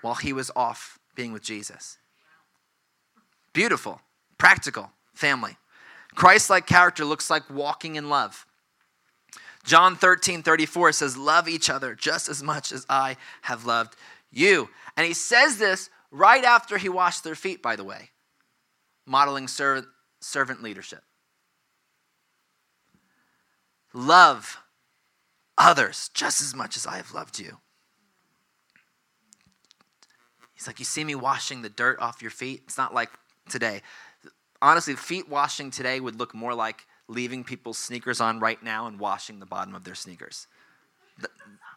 Speaker 2: while he was off being with Jesus. Beautiful, practical family. Christ like character looks like walking in love. John 13, 34 says, Love each other just as much as I have loved you. And he says this right after he washed their feet, by the way, modeling servant, servant leadership. Love others just as much as I have loved you. He's like, You see me washing the dirt off your feet? It's not like today honestly, feet washing today would look more like leaving people's sneakers on right now and washing the bottom of their sneakers.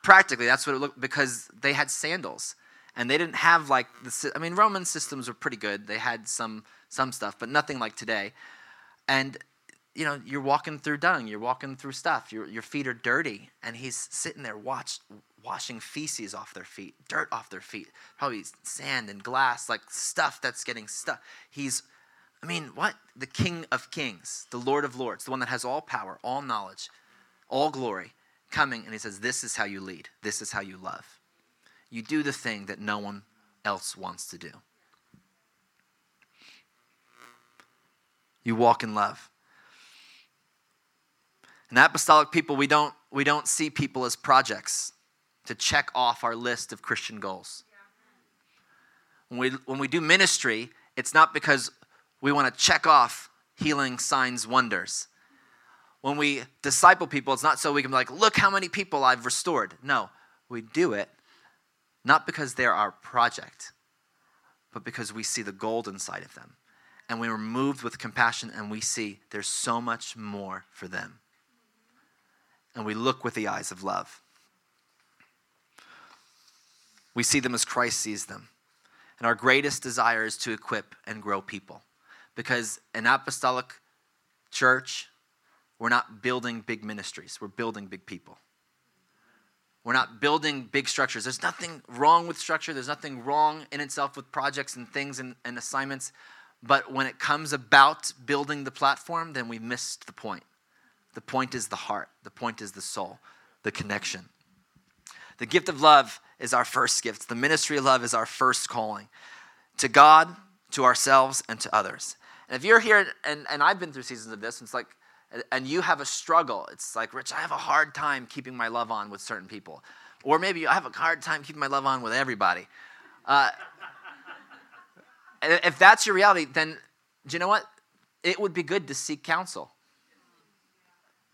Speaker 2: Practically, that's what it looked because they had sandals and they didn't have like the. I mean, Roman systems were pretty good. They had some some stuff, but nothing like today. And you know, you're walking through dung, you're walking through stuff. Your your feet are dirty, and he's sitting there watch, washing feces off their feet, dirt off their feet, probably sand and glass, like stuff that's getting stuck. He's I mean, what? The King of Kings, the Lord of Lords, the one that has all power, all knowledge, all glory, coming and he says, This is how you lead, this is how you love. You do the thing that no one else wants to do. You walk in love. In apostolic people, we don't, we don't see people as projects to check off our list of Christian goals. When we, when we do ministry, it's not because we want to check off healing signs, wonders. When we disciple people, it's not so we can be like, look how many people I've restored. No, we do it not because they're our project, but because we see the gold inside of them. And we are moved with compassion and we see there's so much more for them. And we look with the eyes of love. We see them as Christ sees them. And our greatest desire is to equip and grow people because an apostolic church, we're not building big ministries, we're building big people. We're not building big structures. There's nothing wrong with structure. There's nothing wrong in itself with projects and things and, and assignments. But when it comes about building the platform, then we missed the point. The point is the heart, the point is the soul, the connection. The gift of love is our first gift. The ministry of love is our first calling to God, to ourselves, and to others. And if you're here, and, and I've been through seasons of this, it's like, and you have a struggle, it's like, Rich, I have a hard time keeping my love on with certain people. Or maybe I have a hard time keeping my love on with everybody. Uh, [LAUGHS] if that's your reality, then do you know what? It would be good to seek counsel,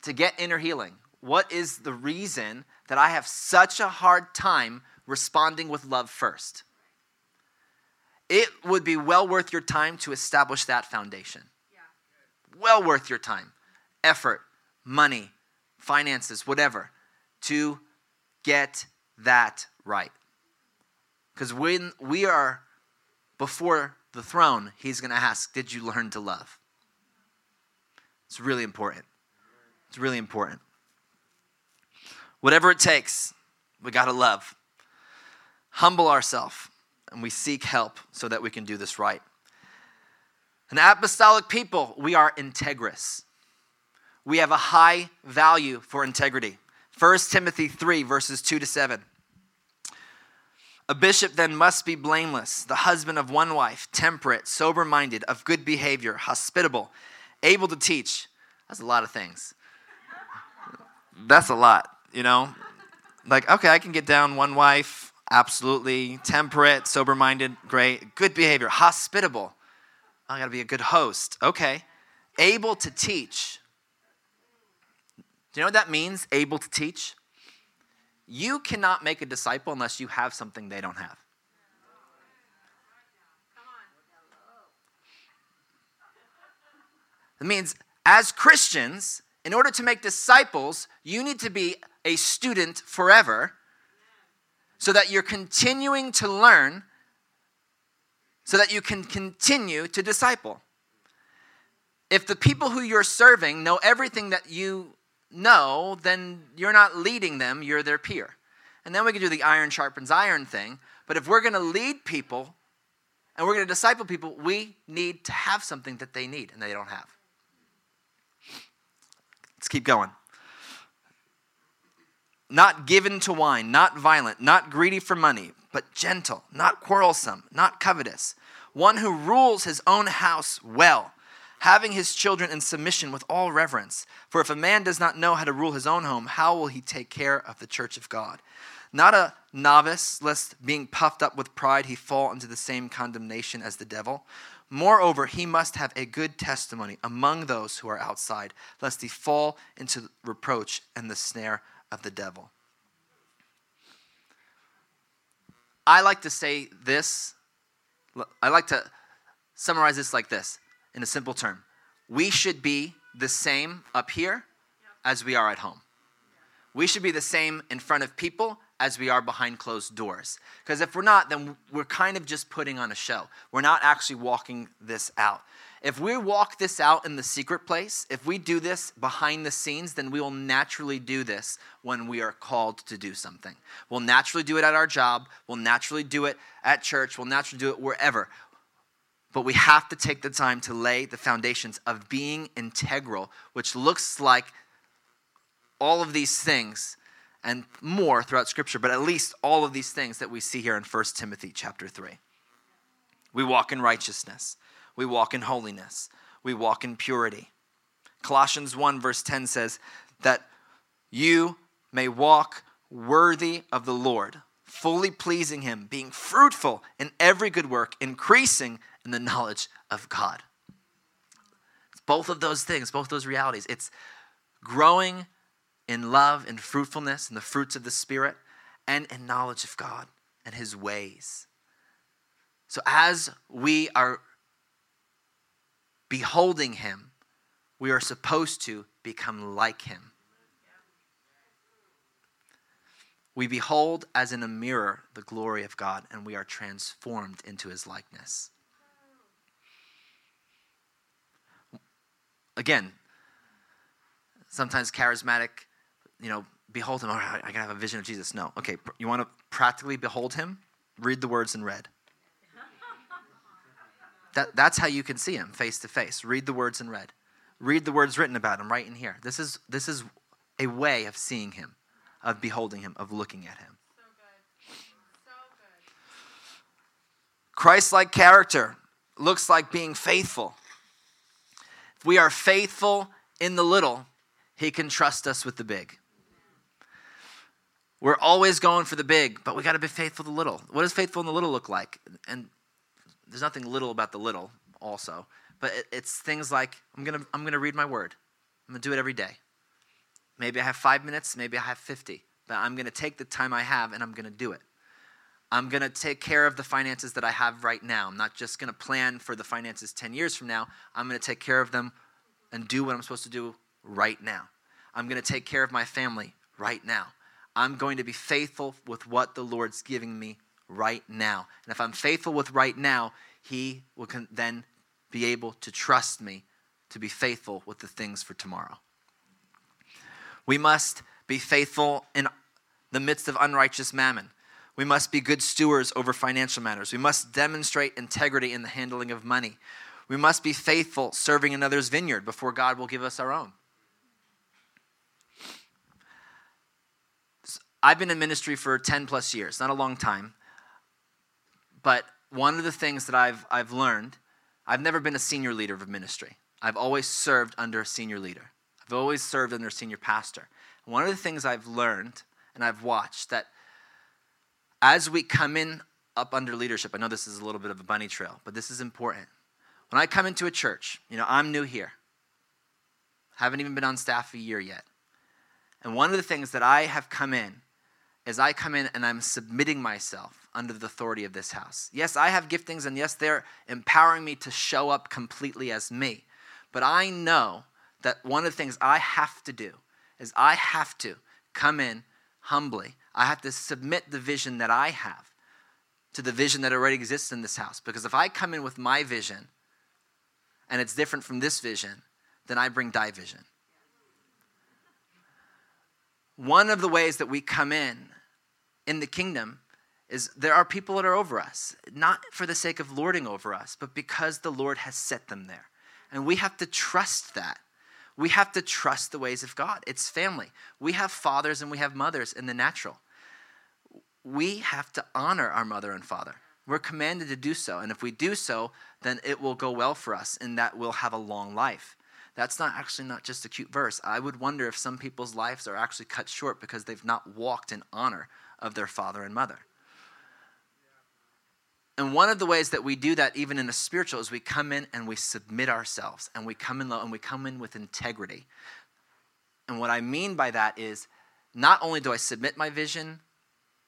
Speaker 2: to get inner healing. What is the reason that I have such a hard time responding with love first? It would be well worth your time to establish that foundation. Yeah. Well worth your time, effort, money, finances, whatever, to get that right. Because when we are before the throne, he's going to ask, Did you learn to love? It's really important. It's really important. Whatever it takes, we got to love. Humble ourselves, and we seek help so that we can do this right. An apostolic people, we are integrous. We have a high value for integrity. 1 Timothy 3, verses 2 to 7. A bishop then must be blameless, the husband of one wife, temperate, sober minded, of good behavior, hospitable, able to teach. That's a lot of things. That's a lot, you know? Like, okay, I can get down one wife, absolutely. Temperate, sober minded, great. Good behavior, hospitable. I gotta be a good host. Okay. Able to teach. Do you know what that means? Able to teach? You cannot make a disciple unless you have something they don't have. It means, as Christians, in order to make disciples, you need to be a student forever so that you're continuing to learn, so that you can continue to disciple. If the people who you're serving know everything that you know, then you're not leading them, you're their peer. And then we can do the iron sharpens iron thing. But if we're going to lead people and we're going to disciple people, we need to have something that they need and they don't have. Let's keep going. Not given to wine, not violent, not greedy for money, but gentle, not quarrelsome, not covetous. One who rules his own house well having his children in submission with all reverence. For if a man does not know how to rule his own home, how will he take care of the church of God? Not a novice, lest being puffed up with pride he fall into the same condemnation as the devil. Moreover, he must have a good testimony among those who are outside, lest he fall into reproach and the snare of the devil. I like to say this, I like to summarize this like this in a simple term. We should be the same up here as we are at home. We should be the same in front of people as we are behind closed doors. Because if we're not, then we're kind of just putting on a show. We're not actually walking this out. If we walk this out in the secret place, if we do this behind the scenes, then we will naturally do this when we are called to do something. We'll naturally do it at our job, we'll naturally do it at church, we'll naturally do it wherever. But we have to take the time to lay the foundations of being integral, which looks like all of these things and more throughout scripture, but at least all of these things that we see here in 1 Timothy chapter 3. We walk in righteousness, we walk in holiness, we walk in purity. Colossians 1 verse 10 says that you may walk worthy of the Lord, fully pleasing him, being fruitful in every good work, increasing in the knowledge of God. It's both of those things, both those realities. It's growing in love and fruitfulness and the fruits of the Spirit and in knowledge of God and His ways. So as we are beholding Him, we are supposed to become like Him. We behold as in a mirror the glory of God, and we are transformed into His likeness. Again, sometimes charismatic, you know, behold him. I gotta have a vision of Jesus. No. Okay, you want to practically behold him? Read the words in red. That, that's how you can see him face to face. Read the words in red. Read the words written about him right in here. This is this is a way of seeing him, of beholding him, of looking at him. Christ-like character looks like being faithful. If we are faithful in the little, he can trust us with the big. We're always going for the big, but we got to be faithful to the little. What does faithful in the little look like? And there's nothing little about the little, also, but it's things like I'm gonna I'm gonna read my word. I'm gonna do it every day. Maybe I have five minutes, maybe I have 50, but I'm gonna take the time I have and I'm gonna do it. I'm gonna take care of the finances that I have right now. I'm not just gonna plan for the finances 10 years from now. I'm gonna take care of them and do what I'm supposed to do right now. I'm gonna take care of my family right now. I'm going to be faithful with what the Lord's giving me right now. And if I'm faithful with right now, He will then be able to trust me to be faithful with the things for tomorrow. We must be faithful in the midst of unrighteous mammon. We must be good stewards over financial matters. We must demonstrate integrity in the handling of money. We must be faithful serving another's vineyard before God will give us our own. I've been in ministry for 10 plus years, not a long time. But one of the things that I've, I've learned, I've never been a senior leader of ministry. I've always served under a senior leader. I've always served under a senior pastor. One of the things I've learned and I've watched that as we come in up under leadership, I know this is a little bit of a bunny trail, but this is important. When I come into a church, you know, I'm new here. Haven't even been on staff a year yet. And one of the things that I have come in is I come in and I'm submitting myself under the authority of this house. Yes, I have giftings, and yes, they're empowering me to show up completely as me. But I know that one of the things I have to do is I have to come in humbly. I have to submit the vision that I have to the vision that already exists in this house. Because if I come in with my vision and it's different from this vision, then I bring division. One of the ways that we come in in the kingdom is there are people that are over us, not for the sake of lording over us, but because the Lord has set them there. And we have to trust that. We have to trust the ways of God. It's family. We have fathers and we have mothers in the natural. We have to honor our mother and father. We're commanded to do so. And if we do so, then it will go well for us and that we'll have a long life. That's not actually not just a cute verse. I would wonder if some people's lives are actually cut short because they've not walked in honor of their father and mother. And one of the ways that we do that, even in a spiritual, is we come in and we submit ourselves and we come in low and we come in with integrity. And what I mean by that is not only do I submit my vision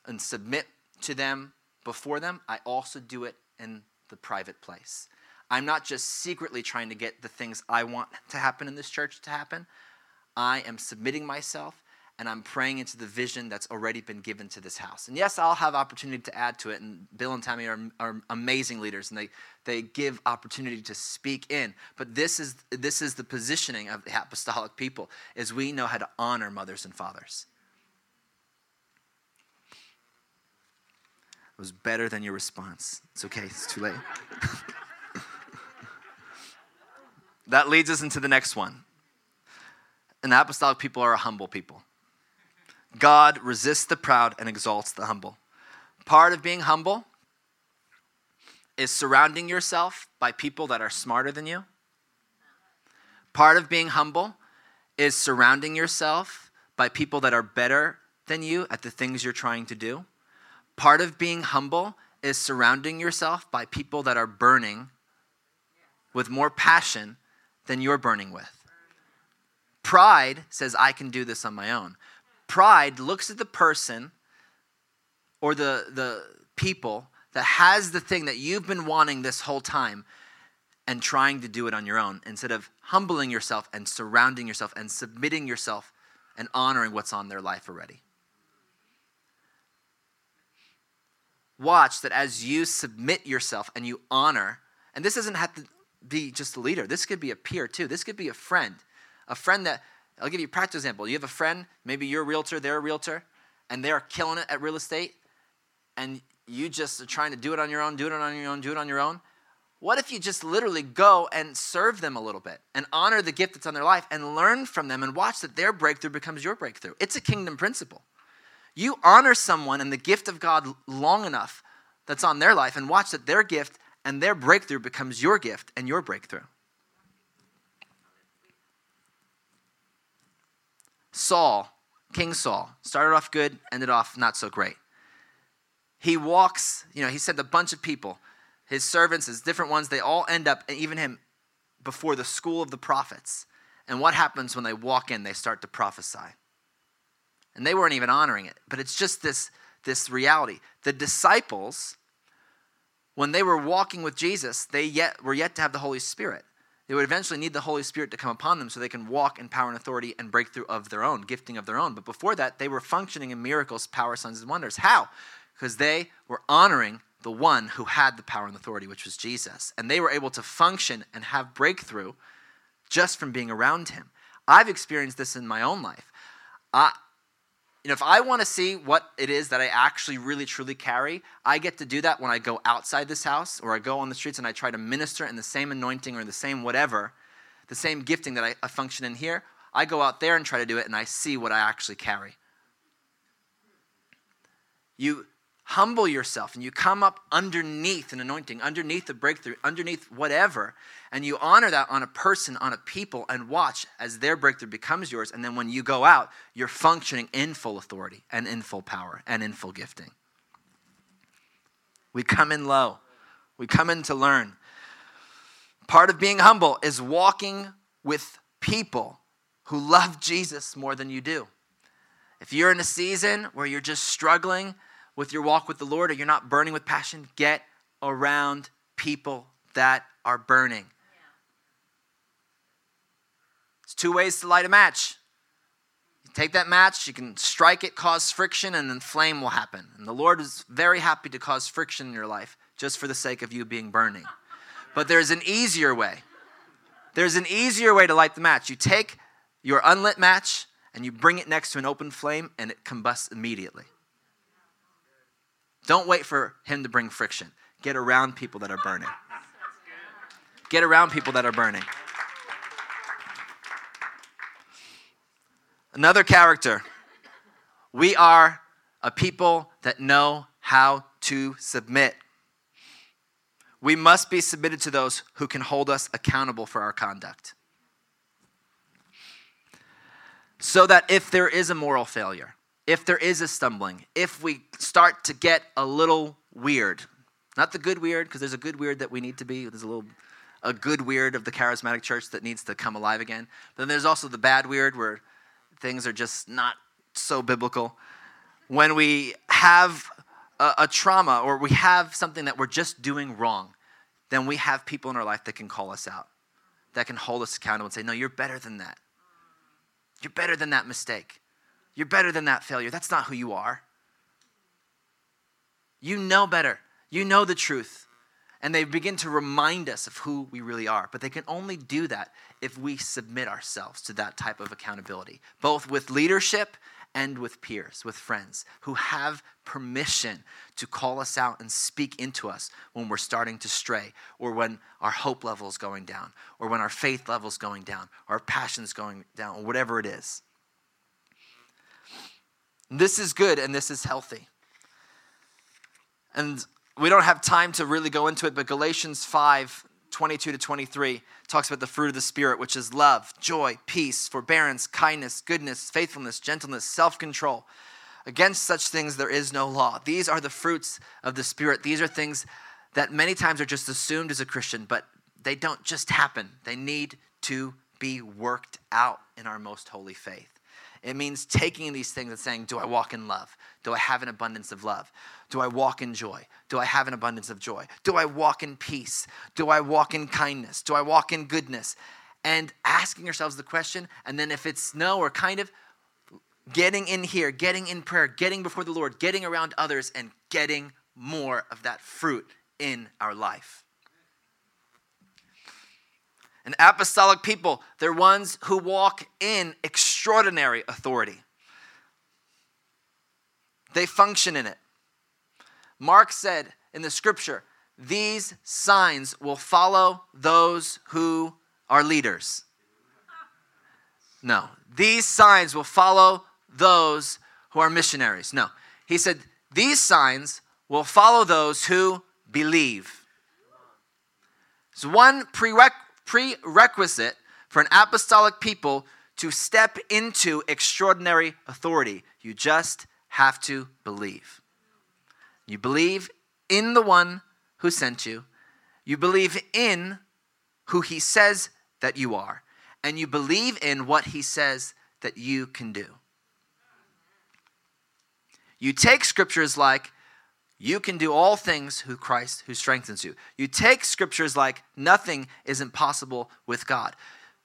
Speaker 2: and submit to them before them, I also do it in the private place. I'm not just secretly trying to get the things I want to happen in this church to happen. I am submitting myself and I'm praying into the vision that's already been given to this house. And yes, I'll have opportunity to add to it. And Bill and Tammy are, are amazing leaders, and they, they give opportunity to speak in. But this is, this is the positioning of the apostolic people, is we know how to honor mothers and fathers. It was better than your response. It's okay, it's too late. [LAUGHS] that leads us into the next one. And the apostolic people are a humble people. God resists the proud and exalts the humble. Part of being humble is surrounding yourself by people that are smarter than you. Part of being humble is surrounding yourself by people that are better than you at the things you're trying to do. Part of being humble is surrounding yourself by people that are burning with more passion than you're burning with. Pride says, I can do this on my own. Pride looks at the person or the, the people that has the thing that you've been wanting this whole time and trying to do it on your own instead of humbling yourself and surrounding yourself and submitting yourself and honoring what's on their life already. Watch that as you submit yourself and you honor, and this doesn't have to be just a leader, this could be a peer too, this could be a friend, a friend that I'll give you a practical example. You have a friend, maybe you're a realtor, they're a realtor, and they're killing it at real estate, and you just are trying to do it on your own, do it on your own, do it on your own. What if you just literally go and serve them a little bit and honor the gift that's on their life and learn from them and watch that their breakthrough becomes your breakthrough? It's a kingdom principle. You honor someone and the gift of God long enough that's on their life and watch that their gift and their breakthrough becomes your gift and your breakthrough. Saul, King Saul, started off good, ended off not so great. He walks, you know, he sent a bunch of people, his servants, his different ones, they all end up, and even him, before the school of the prophets. And what happens when they walk in? They start to prophesy. And they weren't even honoring it, but it's just this, this reality. The disciples, when they were walking with Jesus, they yet were yet to have the Holy Spirit. They would eventually need the Holy Spirit to come upon them so they can walk in power and authority and breakthrough of their own, gifting of their own. But before that, they were functioning in miracles, power, signs, and wonders. How? because they were honoring the one who had the power and authority, which was Jesus. And they were able to function and have breakthrough just from being around him. I've experienced this in my own life. I, you know, if I want to see what it is that I actually really truly carry, I get to do that when I go outside this house or I go on the streets and I try to minister in the same anointing or the same whatever, the same gifting that I, function in here. I go out there and try to do it and I see what I actually carry. You humble yourself and you come up underneath an anointing, underneath a breakthrough, underneath whatever, and you honor that on a person, on a people, and watch as their breakthrough becomes yours. And then when you go out, you're functioning in full authority and in full power and in full gifting. We come in low, we come in to learn. Part of being humble is walking with people who love Jesus more than you do. If you're in a season where you're just struggling, with your walk with the Lord or you're not burning with passion, get around people that are burning. It's two ways to light a match. You take that match, you can strike it, cause friction, and then flame will happen. And the Lord is very happy to cause friction in your life just for the sake of you being burning. [LAUGHS] But there's an easier way. There's an easier way to light the match. You take your unlit match and you bring it next to an open flame, and it combusts immediately. Don't wait for him to bring friction. Get around people that are burning. Get around people that are burning. Another character. We are a people that know how to submit. We must be submitted to those who can hold us accountable for our conduct. So that if there is a moral failure, if there is a stumbling, if we start to get a little weird, not the good weird, because there's a good weird that we need to be. There's a little, a good weird of the charismatic church that needs to come alive again. But then there's also the bad weird where things are just not so biblical. When we have a, a trauma or we have something that we're just doing wrong, then we have people in our life that can call us out, that can hold us accountable and say, No, you're better than that. You're better than that mistake. You're better than that failure. That's not who you are. You know better. You know the truth. And they begin to remind us of who we really are. But they can only do that if we submit ourselves to that type of accountability, both with leadership and with peers, with friends who have permission to call us out and speak into us when we're starting to stray, or when our hope level is going down, or when our faith level is going down, or our passion's going down, or whatever it is. This is good and this is healthy. And we don't have time to really go into it, but Galatians 5 22 to 23 talks about the fruit of the Spirit, which is love, joy, peace, forbearance, kindness, goodness, faithfulness, gentleness, self control. Against such things there is no law. These are the fruits of the Spirit. These are things that many times are just assumed as a Christian, but they don't just happen. They need to be worked out in our most holy faith. It means taking these things and saying, Do I walk in love? Do I have an abundance of love? Do I walk in joy? Do I have an abundance of joy? Do I walk in peace? Do I walk in kindness? Do I walk in goodness? And asking yourselves the question, and then if it's no or kind of, getting in here, getting in prayer, getting before the Lord, getting around others, and getting more of that fruit in our life. An apostolic people, they're ones who walk in extraordinary authority. They function in it. Mark said in the scripture, These signs will follow those who are leaders. No, these signs will follow those who are missionaries. No, he said, These signs will follow those who believe. It's one prerequisite for an apostolic people to step into extraordinary authority. You just have to believe. You believe in the one who sent you, you believe in who he says that you are, and you believe in what he says that you can do. You take scriptures like, you can do all things who Christ who strengthens you. You take scriptures like nothing is impossible with God.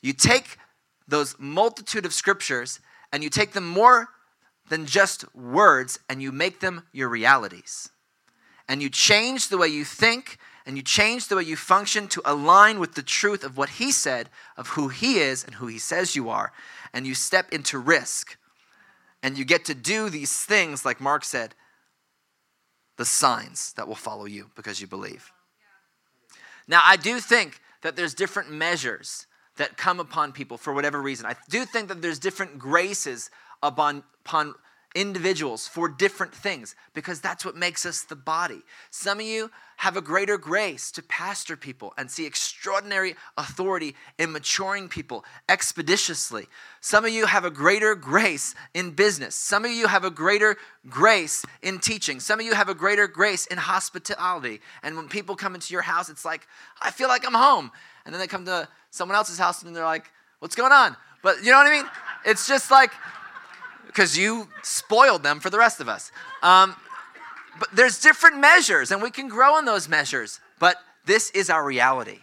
Speaker 2: You take those multitude of scriptures and you take them more than just words and you make them your realities. And you change the way you think and you change the way you function to align with the truth of what he said, of who he is and who he says you are. And you step into risk. And you get to do these things, like Mark said, the signs that will follow you because you believe. Now, I do think that there's different measures that come upon people for whatever reason. I do think that there's different graces upon, upon individuals for different things because that's what makes us the body. Some of you have a greater grace to pastor people and see extraordinary authority in maturing people expeditiously. Some of you have a greater grace in business. Some of you have a greater grace in teaching. Some of you have a greater grace in hospitality. And when people come into your house, it's like, I feel like I'm home. And then they come to someone else's house and they're like, what's going on? But you know what I mean? It's just like, because you spoiled them for the rest of us. Um, but there's different measures, and we can grow in those measures. But this is our reality.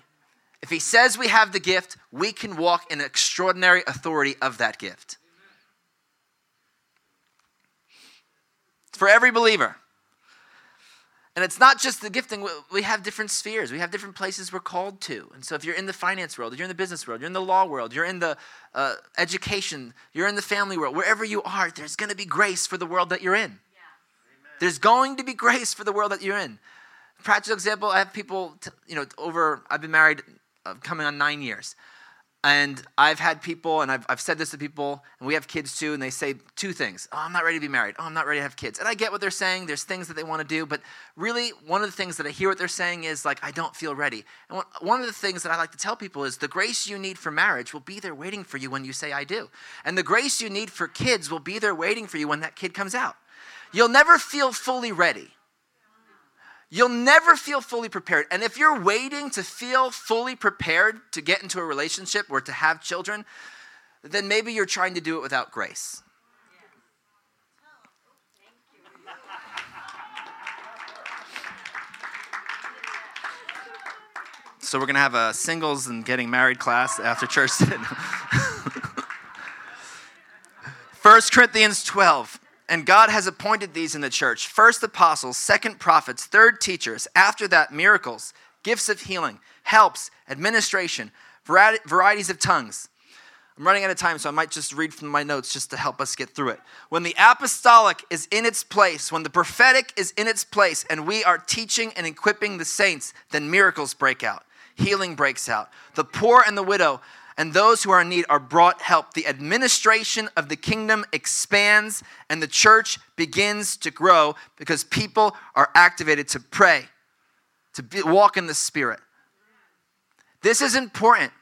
Speaker 2: If he says we have the gift, we can walk in extraordinary authority of that gift. For every believer. And it's not just the gifting, we have different spheres. We have different places we're called to. And so if you're in the finance world, you're in the business world, you're in the law world, you're in the uh, education, you're in the family world, wherever you are, there's going to be grace for the world that you're in. Yeah. There's going to be grace for the world that you're in. Practical example, I have people, t- you know, over, I've been married uh, coming on nine years. And I've had people, and I've, I've said this to people, and we have kids too, and they say two things. Oh, I'm not ready to be married. Oh, I'm not ready to have kids. And I get what they're saying. There's things that they want to do, but really, one of the things that I hear what they're saying is like, I don't feel ready. And one of the things that I like to tell people is the grace you need for marriage will be there waiting for you when you say, I do. And the grace you need for kids will be there waiting for you when that kid comes out. You'll never feel fully ready You'll never feel fully prepared. And if you're waiting to feel fully prepared to get into a relationship or to have children, then maybe you're trying to do it without grace. So we're going to have a singles and getting married class after church. [LAUGHS] 1 Corinthians 12 and God has appointed these in the church first apostles, second prophets, third teachers, after that, miracles, gifts of healing, helps, administration, varieties of tongues. I'm running out of time, so I might just read from my notes just to help us get through it. When the apostolic is in its place, when the prophetic is in its place, and we are teaching and equipping the saints, then miracles break out, healing breaks out. The poor and the widow and those who are in need are brought help. The administration of the kingdom expands and the church begins to grow because people are activated to pray, to be, walk in the Spirit. This is important.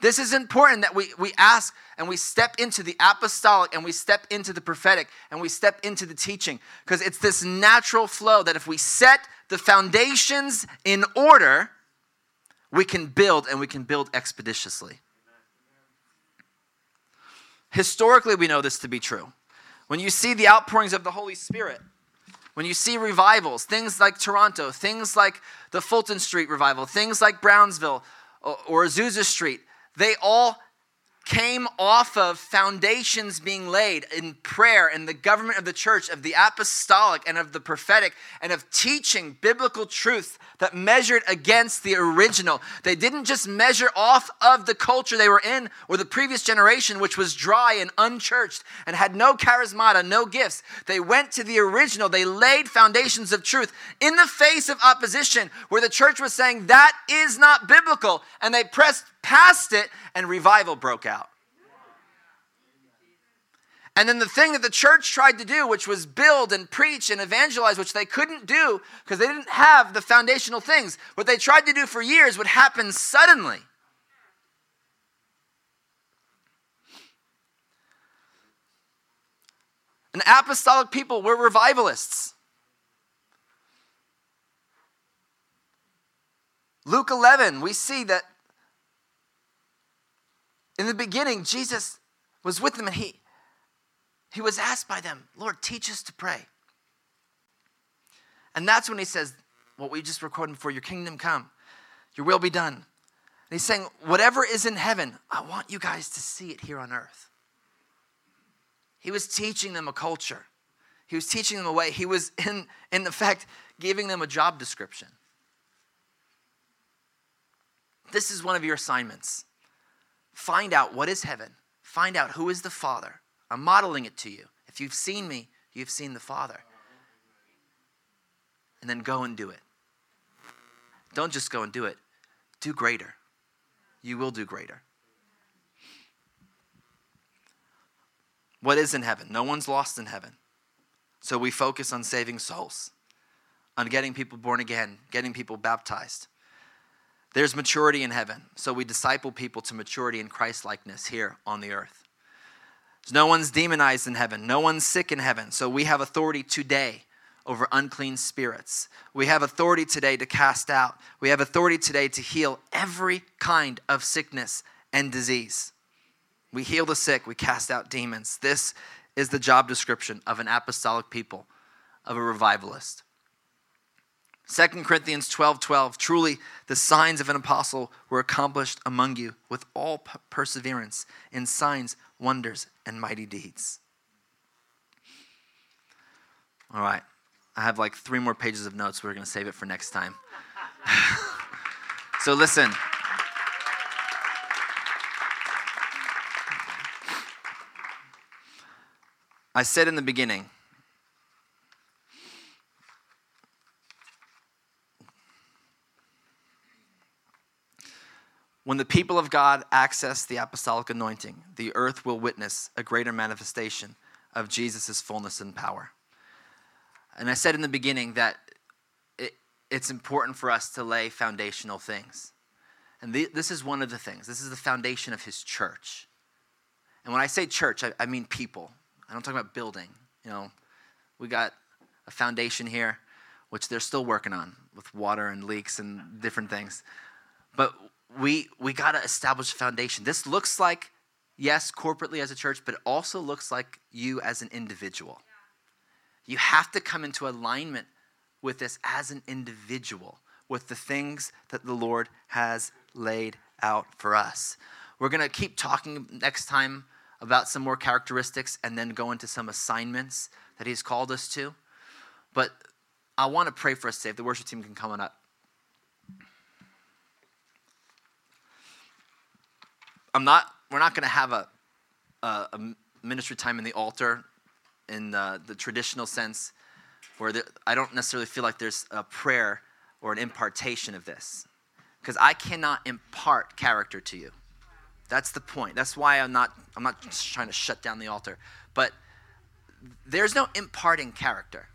Speaker 2: This is important that we, we ask and we step into the apostolic and we step into the prophetic and we step into the teaching because it's this natural flow that if we set the foundations in order, we can build and we can build expeditiously. Historically, we know this to be true. When you see the outpourings of the Holy Spirit, when you see revivals, things like Toronto, things like the Fulton Street revival, things like Brownsville uh, or Azusa Street, they all came off of foundations being laid in prayer and the government of the church, of the apostolic and of the prophetic, and of teaching biblical truth that measured against the original. They didn't just measure off of the culture they were in or the previous generation, which was dry and unchurched and had no charismata, no gifts. They went to the original. They laid foundations of truth in the face of opposition, where the church was saying that is not biblical, and they pressed past it, and revival broke out. And then the thing that the church tried to do, which was build and preach and evangelize, which they couldn't do because they didn't have the foundational things, what they tried to do for years would happen suddenly. An apostolic people were revivalists. Luke 11, we see that in the beginning, Jesus was with them and he, he was asked by them, Lord, teach us to pray. And that's when he says, What we just recorded for your kingdom come, your will be done. And he's saying, Whatever is in heaven, I want you guys to see it here on earth. He was teaching them a culture. He was teaching them a way. He was, in, in effect, giving them a job description. This is one of your assignments. Find out what is heaven. Find out who is the Father. I'm modeling it to you. If you've seen me, you've seen the Father. And then go and do it. Don't just go and do it, do greater. You will do greater. What is in heaven? No one's lost in heaven. So we focus on saving souls, on getting people born again, getting people baptized. There's maturity in heaven. So we disciple people to maturity in Christ likeness here on the earth. No one's demonized in heaven. No one's sick in heaven. So we have authority today over unclean spirits. We have authority today to cast out. We have authority today to heal every kind of sickness and disease. We heal the sick, we cast out demons. This is the job description of an apostolic people, of a revivalist. 2 Corinthians 12 12, truly the signs of an apostle were accomplished among you with all perseverance in signs, wonders, and mighty deeds. All right, I have like three more pages of notes. We're going to save it for next time. [LAUGHS] so listen. I said in the beginning, When the people of God access the apostolic anointing, the earth will witness a greater manifestation of Jesus' fullness and power. And I said in the beginning that it, it's important for us to lay foundational things. And the, this is one of the things. This is the foundation of his church. And when I say church, I, I mean people. I don't talk about building. You know, we got a foundation here, which they're still working on with water and leaks and different things. But we we got to establish a foundation. This looks like yes, corporately as a church, but it also looks like you as an individual. You have to come into alignment with this as an individual, with the things that the Lord has laid out for us. We're going to keep talking next time about some more characteristics and then go into some assignments that He's called us to. But I want to pray for us today. If the worship team can come on up. I'm not. We're not going to have a, a, a, ministry time in the altar in the, the traditional sense, where there, I don't necessarily feel like there's a prayer or an impartation of this, because I cannot impart character to you. That's the point. That's why I'm not. I'm not trying to shut down the altar, but there's no imparting character.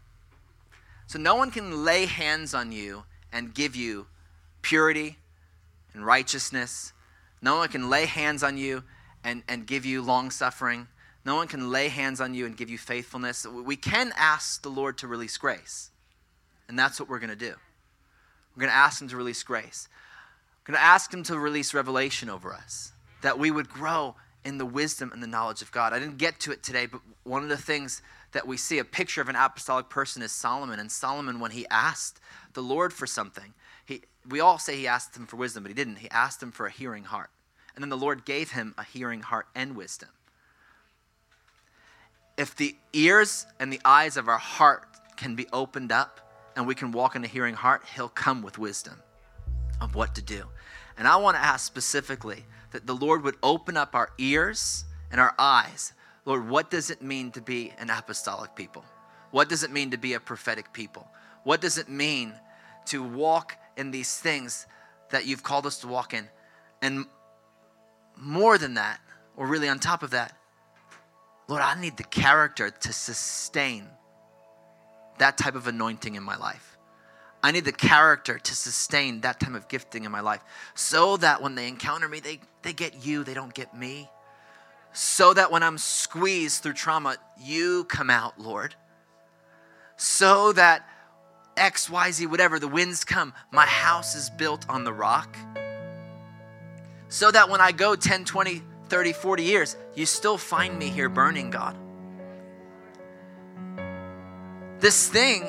Speaker 2: So no one can lay hands on you and give you purity and righteousness no one can lay hands on you and, and give you long suffering. No one can lay hands on you and give you faithfulness. We can ask the Lord to release grace. And that's what we're going to do. We're going to ask Him to release grace. We're going to ask Him to release revelation over us, that we would grow in the wisdom and the knowledge of God. I didn't get to it today, but one of the things that we see a picture of an apostolic person is Solomon. And Solomon, when he asked the Lord for something, he, we all say he asked him for wisdom, but he didn't. He asked him for a hearing heart. And then the Lord gave him a hearing heart and wisdom. If the ears and the eyes of our heart can be opened up and we can walk in a hearing heart, He'll come with wisdom of what to do. And I want to ask specifically that the Lord would open up our ears and our eyes. Lord, what does it mean to be an apostolic people? What does it mean to be a prophetic people? What does it mean to walk in these things that you've called us to walk in? And more than that, or really on top of that, Lord, I need the character to sustain that type of anointing in my life. I need the character to sustain that type of gifting in my life so that when they encounter me, they, they get you, they don't get me. So that when I'm squeezed through trauma, you come out, Lord. So that X, Y, Z, whatever, the winds come, my house is built on the rock. So that when I go 10, 20, 30, 40 years, you still find me here burning, God. This thing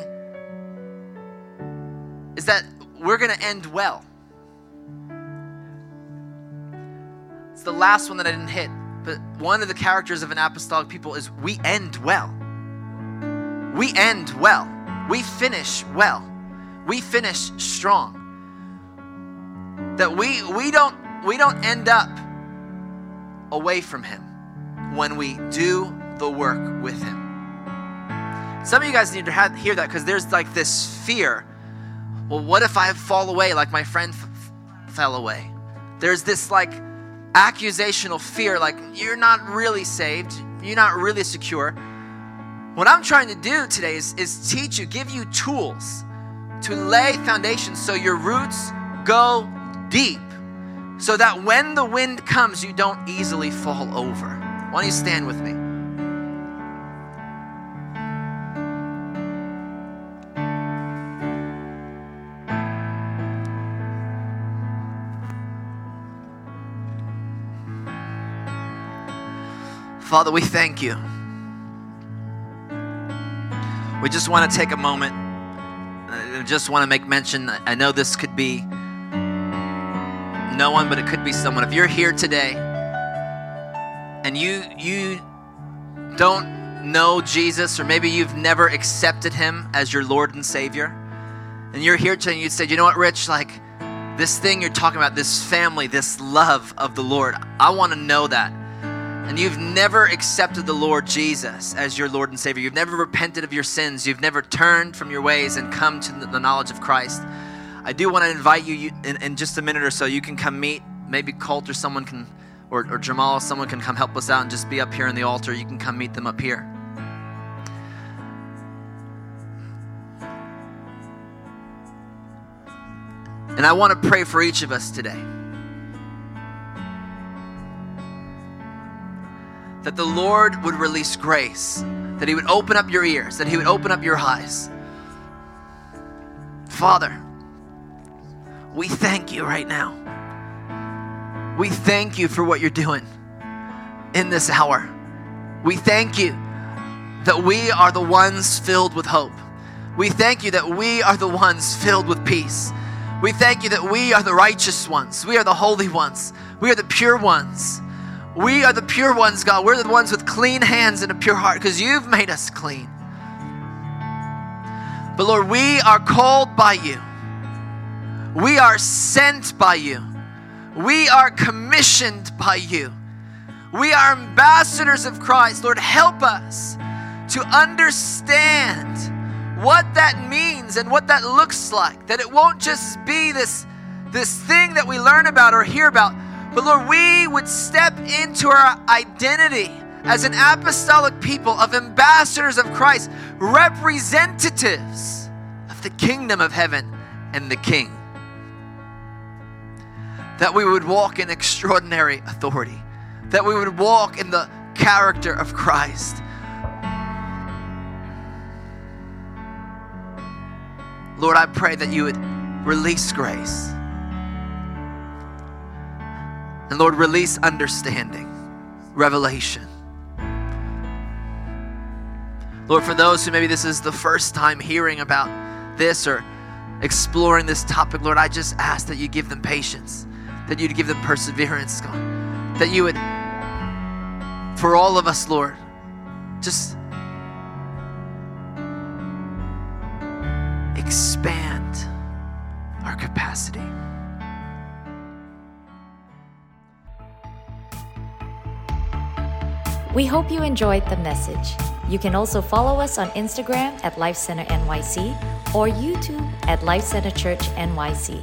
Speaker 2: is that we're going to end well. It's the last one that I didn't hit, but one of the characters of an apostolic people is we end well. We end well. We finish well. We finish strong. That we we don't we don't end up away from him when we do the work with him. Some of you guys need to have, hear that because there's like this fear. Well, what if I fall away like my friend f- fell away? There's this like accusational fear like you're not really saved, you're not really secure. What I'm trying to do today is, is teach you, give you tools to lay foundations so your roots go deep so that when the wind comes, you don't easily fall over. Why don't you stand with me? Father, we thank you. We just want to take a moment. I just want to make mention. I know this could be no one, but it could be someone. If you're here today and you you don't know Jesus, or maybe you've never accepted him as your Lord and Savior, and you're here today and you say, you know what, Rich, like this thing you're talking about, this family, this love of the Lord, I want to know that. And you've never accepted the Lord Jesus as your Lord and Savior. You've never repented of your sins. You've never turned from your ways and come to the knowledge of Christ. I do want to invite you in, in just a minute or so. You can come meet. Maybe Colt or someone can, or, or Jamal, someone can come help us out and just be up here in the altar. You can come meet them up here. And I want to pray for each of us today. that the Lord would release grace, that He would open up your ears, that He would open up your eyes. Father, we thank you right now. We thank you for what you're doing in this hour. We thank you that we are the ones filled with hope. We thank you that we are the ones filled with peace. We thank you that we are the righteous ones. We are the holy ones. We are the pure ones. We are the pure ones, God. We're the ones with clean hands and a pure heart because you've made us clean. But Lord, we are called by you. We are sent by you. We are commissioned by you. We are ambassadors of Christ. Lord, help us to understand what that means and what that looks like. That it won't just be this, this thing that we learn about or hear about, but Lord, we would step into our identity as an apostolic people of ambassadors of Christ, representatives of the kingdom of heaven and the King. That we would walk in extraordinary authority, that we would walk in the character of Christ. Lord, I pray that you would release grace and Lord, release understanding, revelation. Lord, for those who maybe this is the first time hearing about this or exploring this topic, Lord, I just ask that you give them patience, that you'd give them perseverance, God. That you would, for all of us, Lord, just expand our capacity.
Speaker 1: We hope you enjoyed the message. You can also follow us on Instagram at Life Center NYC or YouTube at Life Center Church NYC.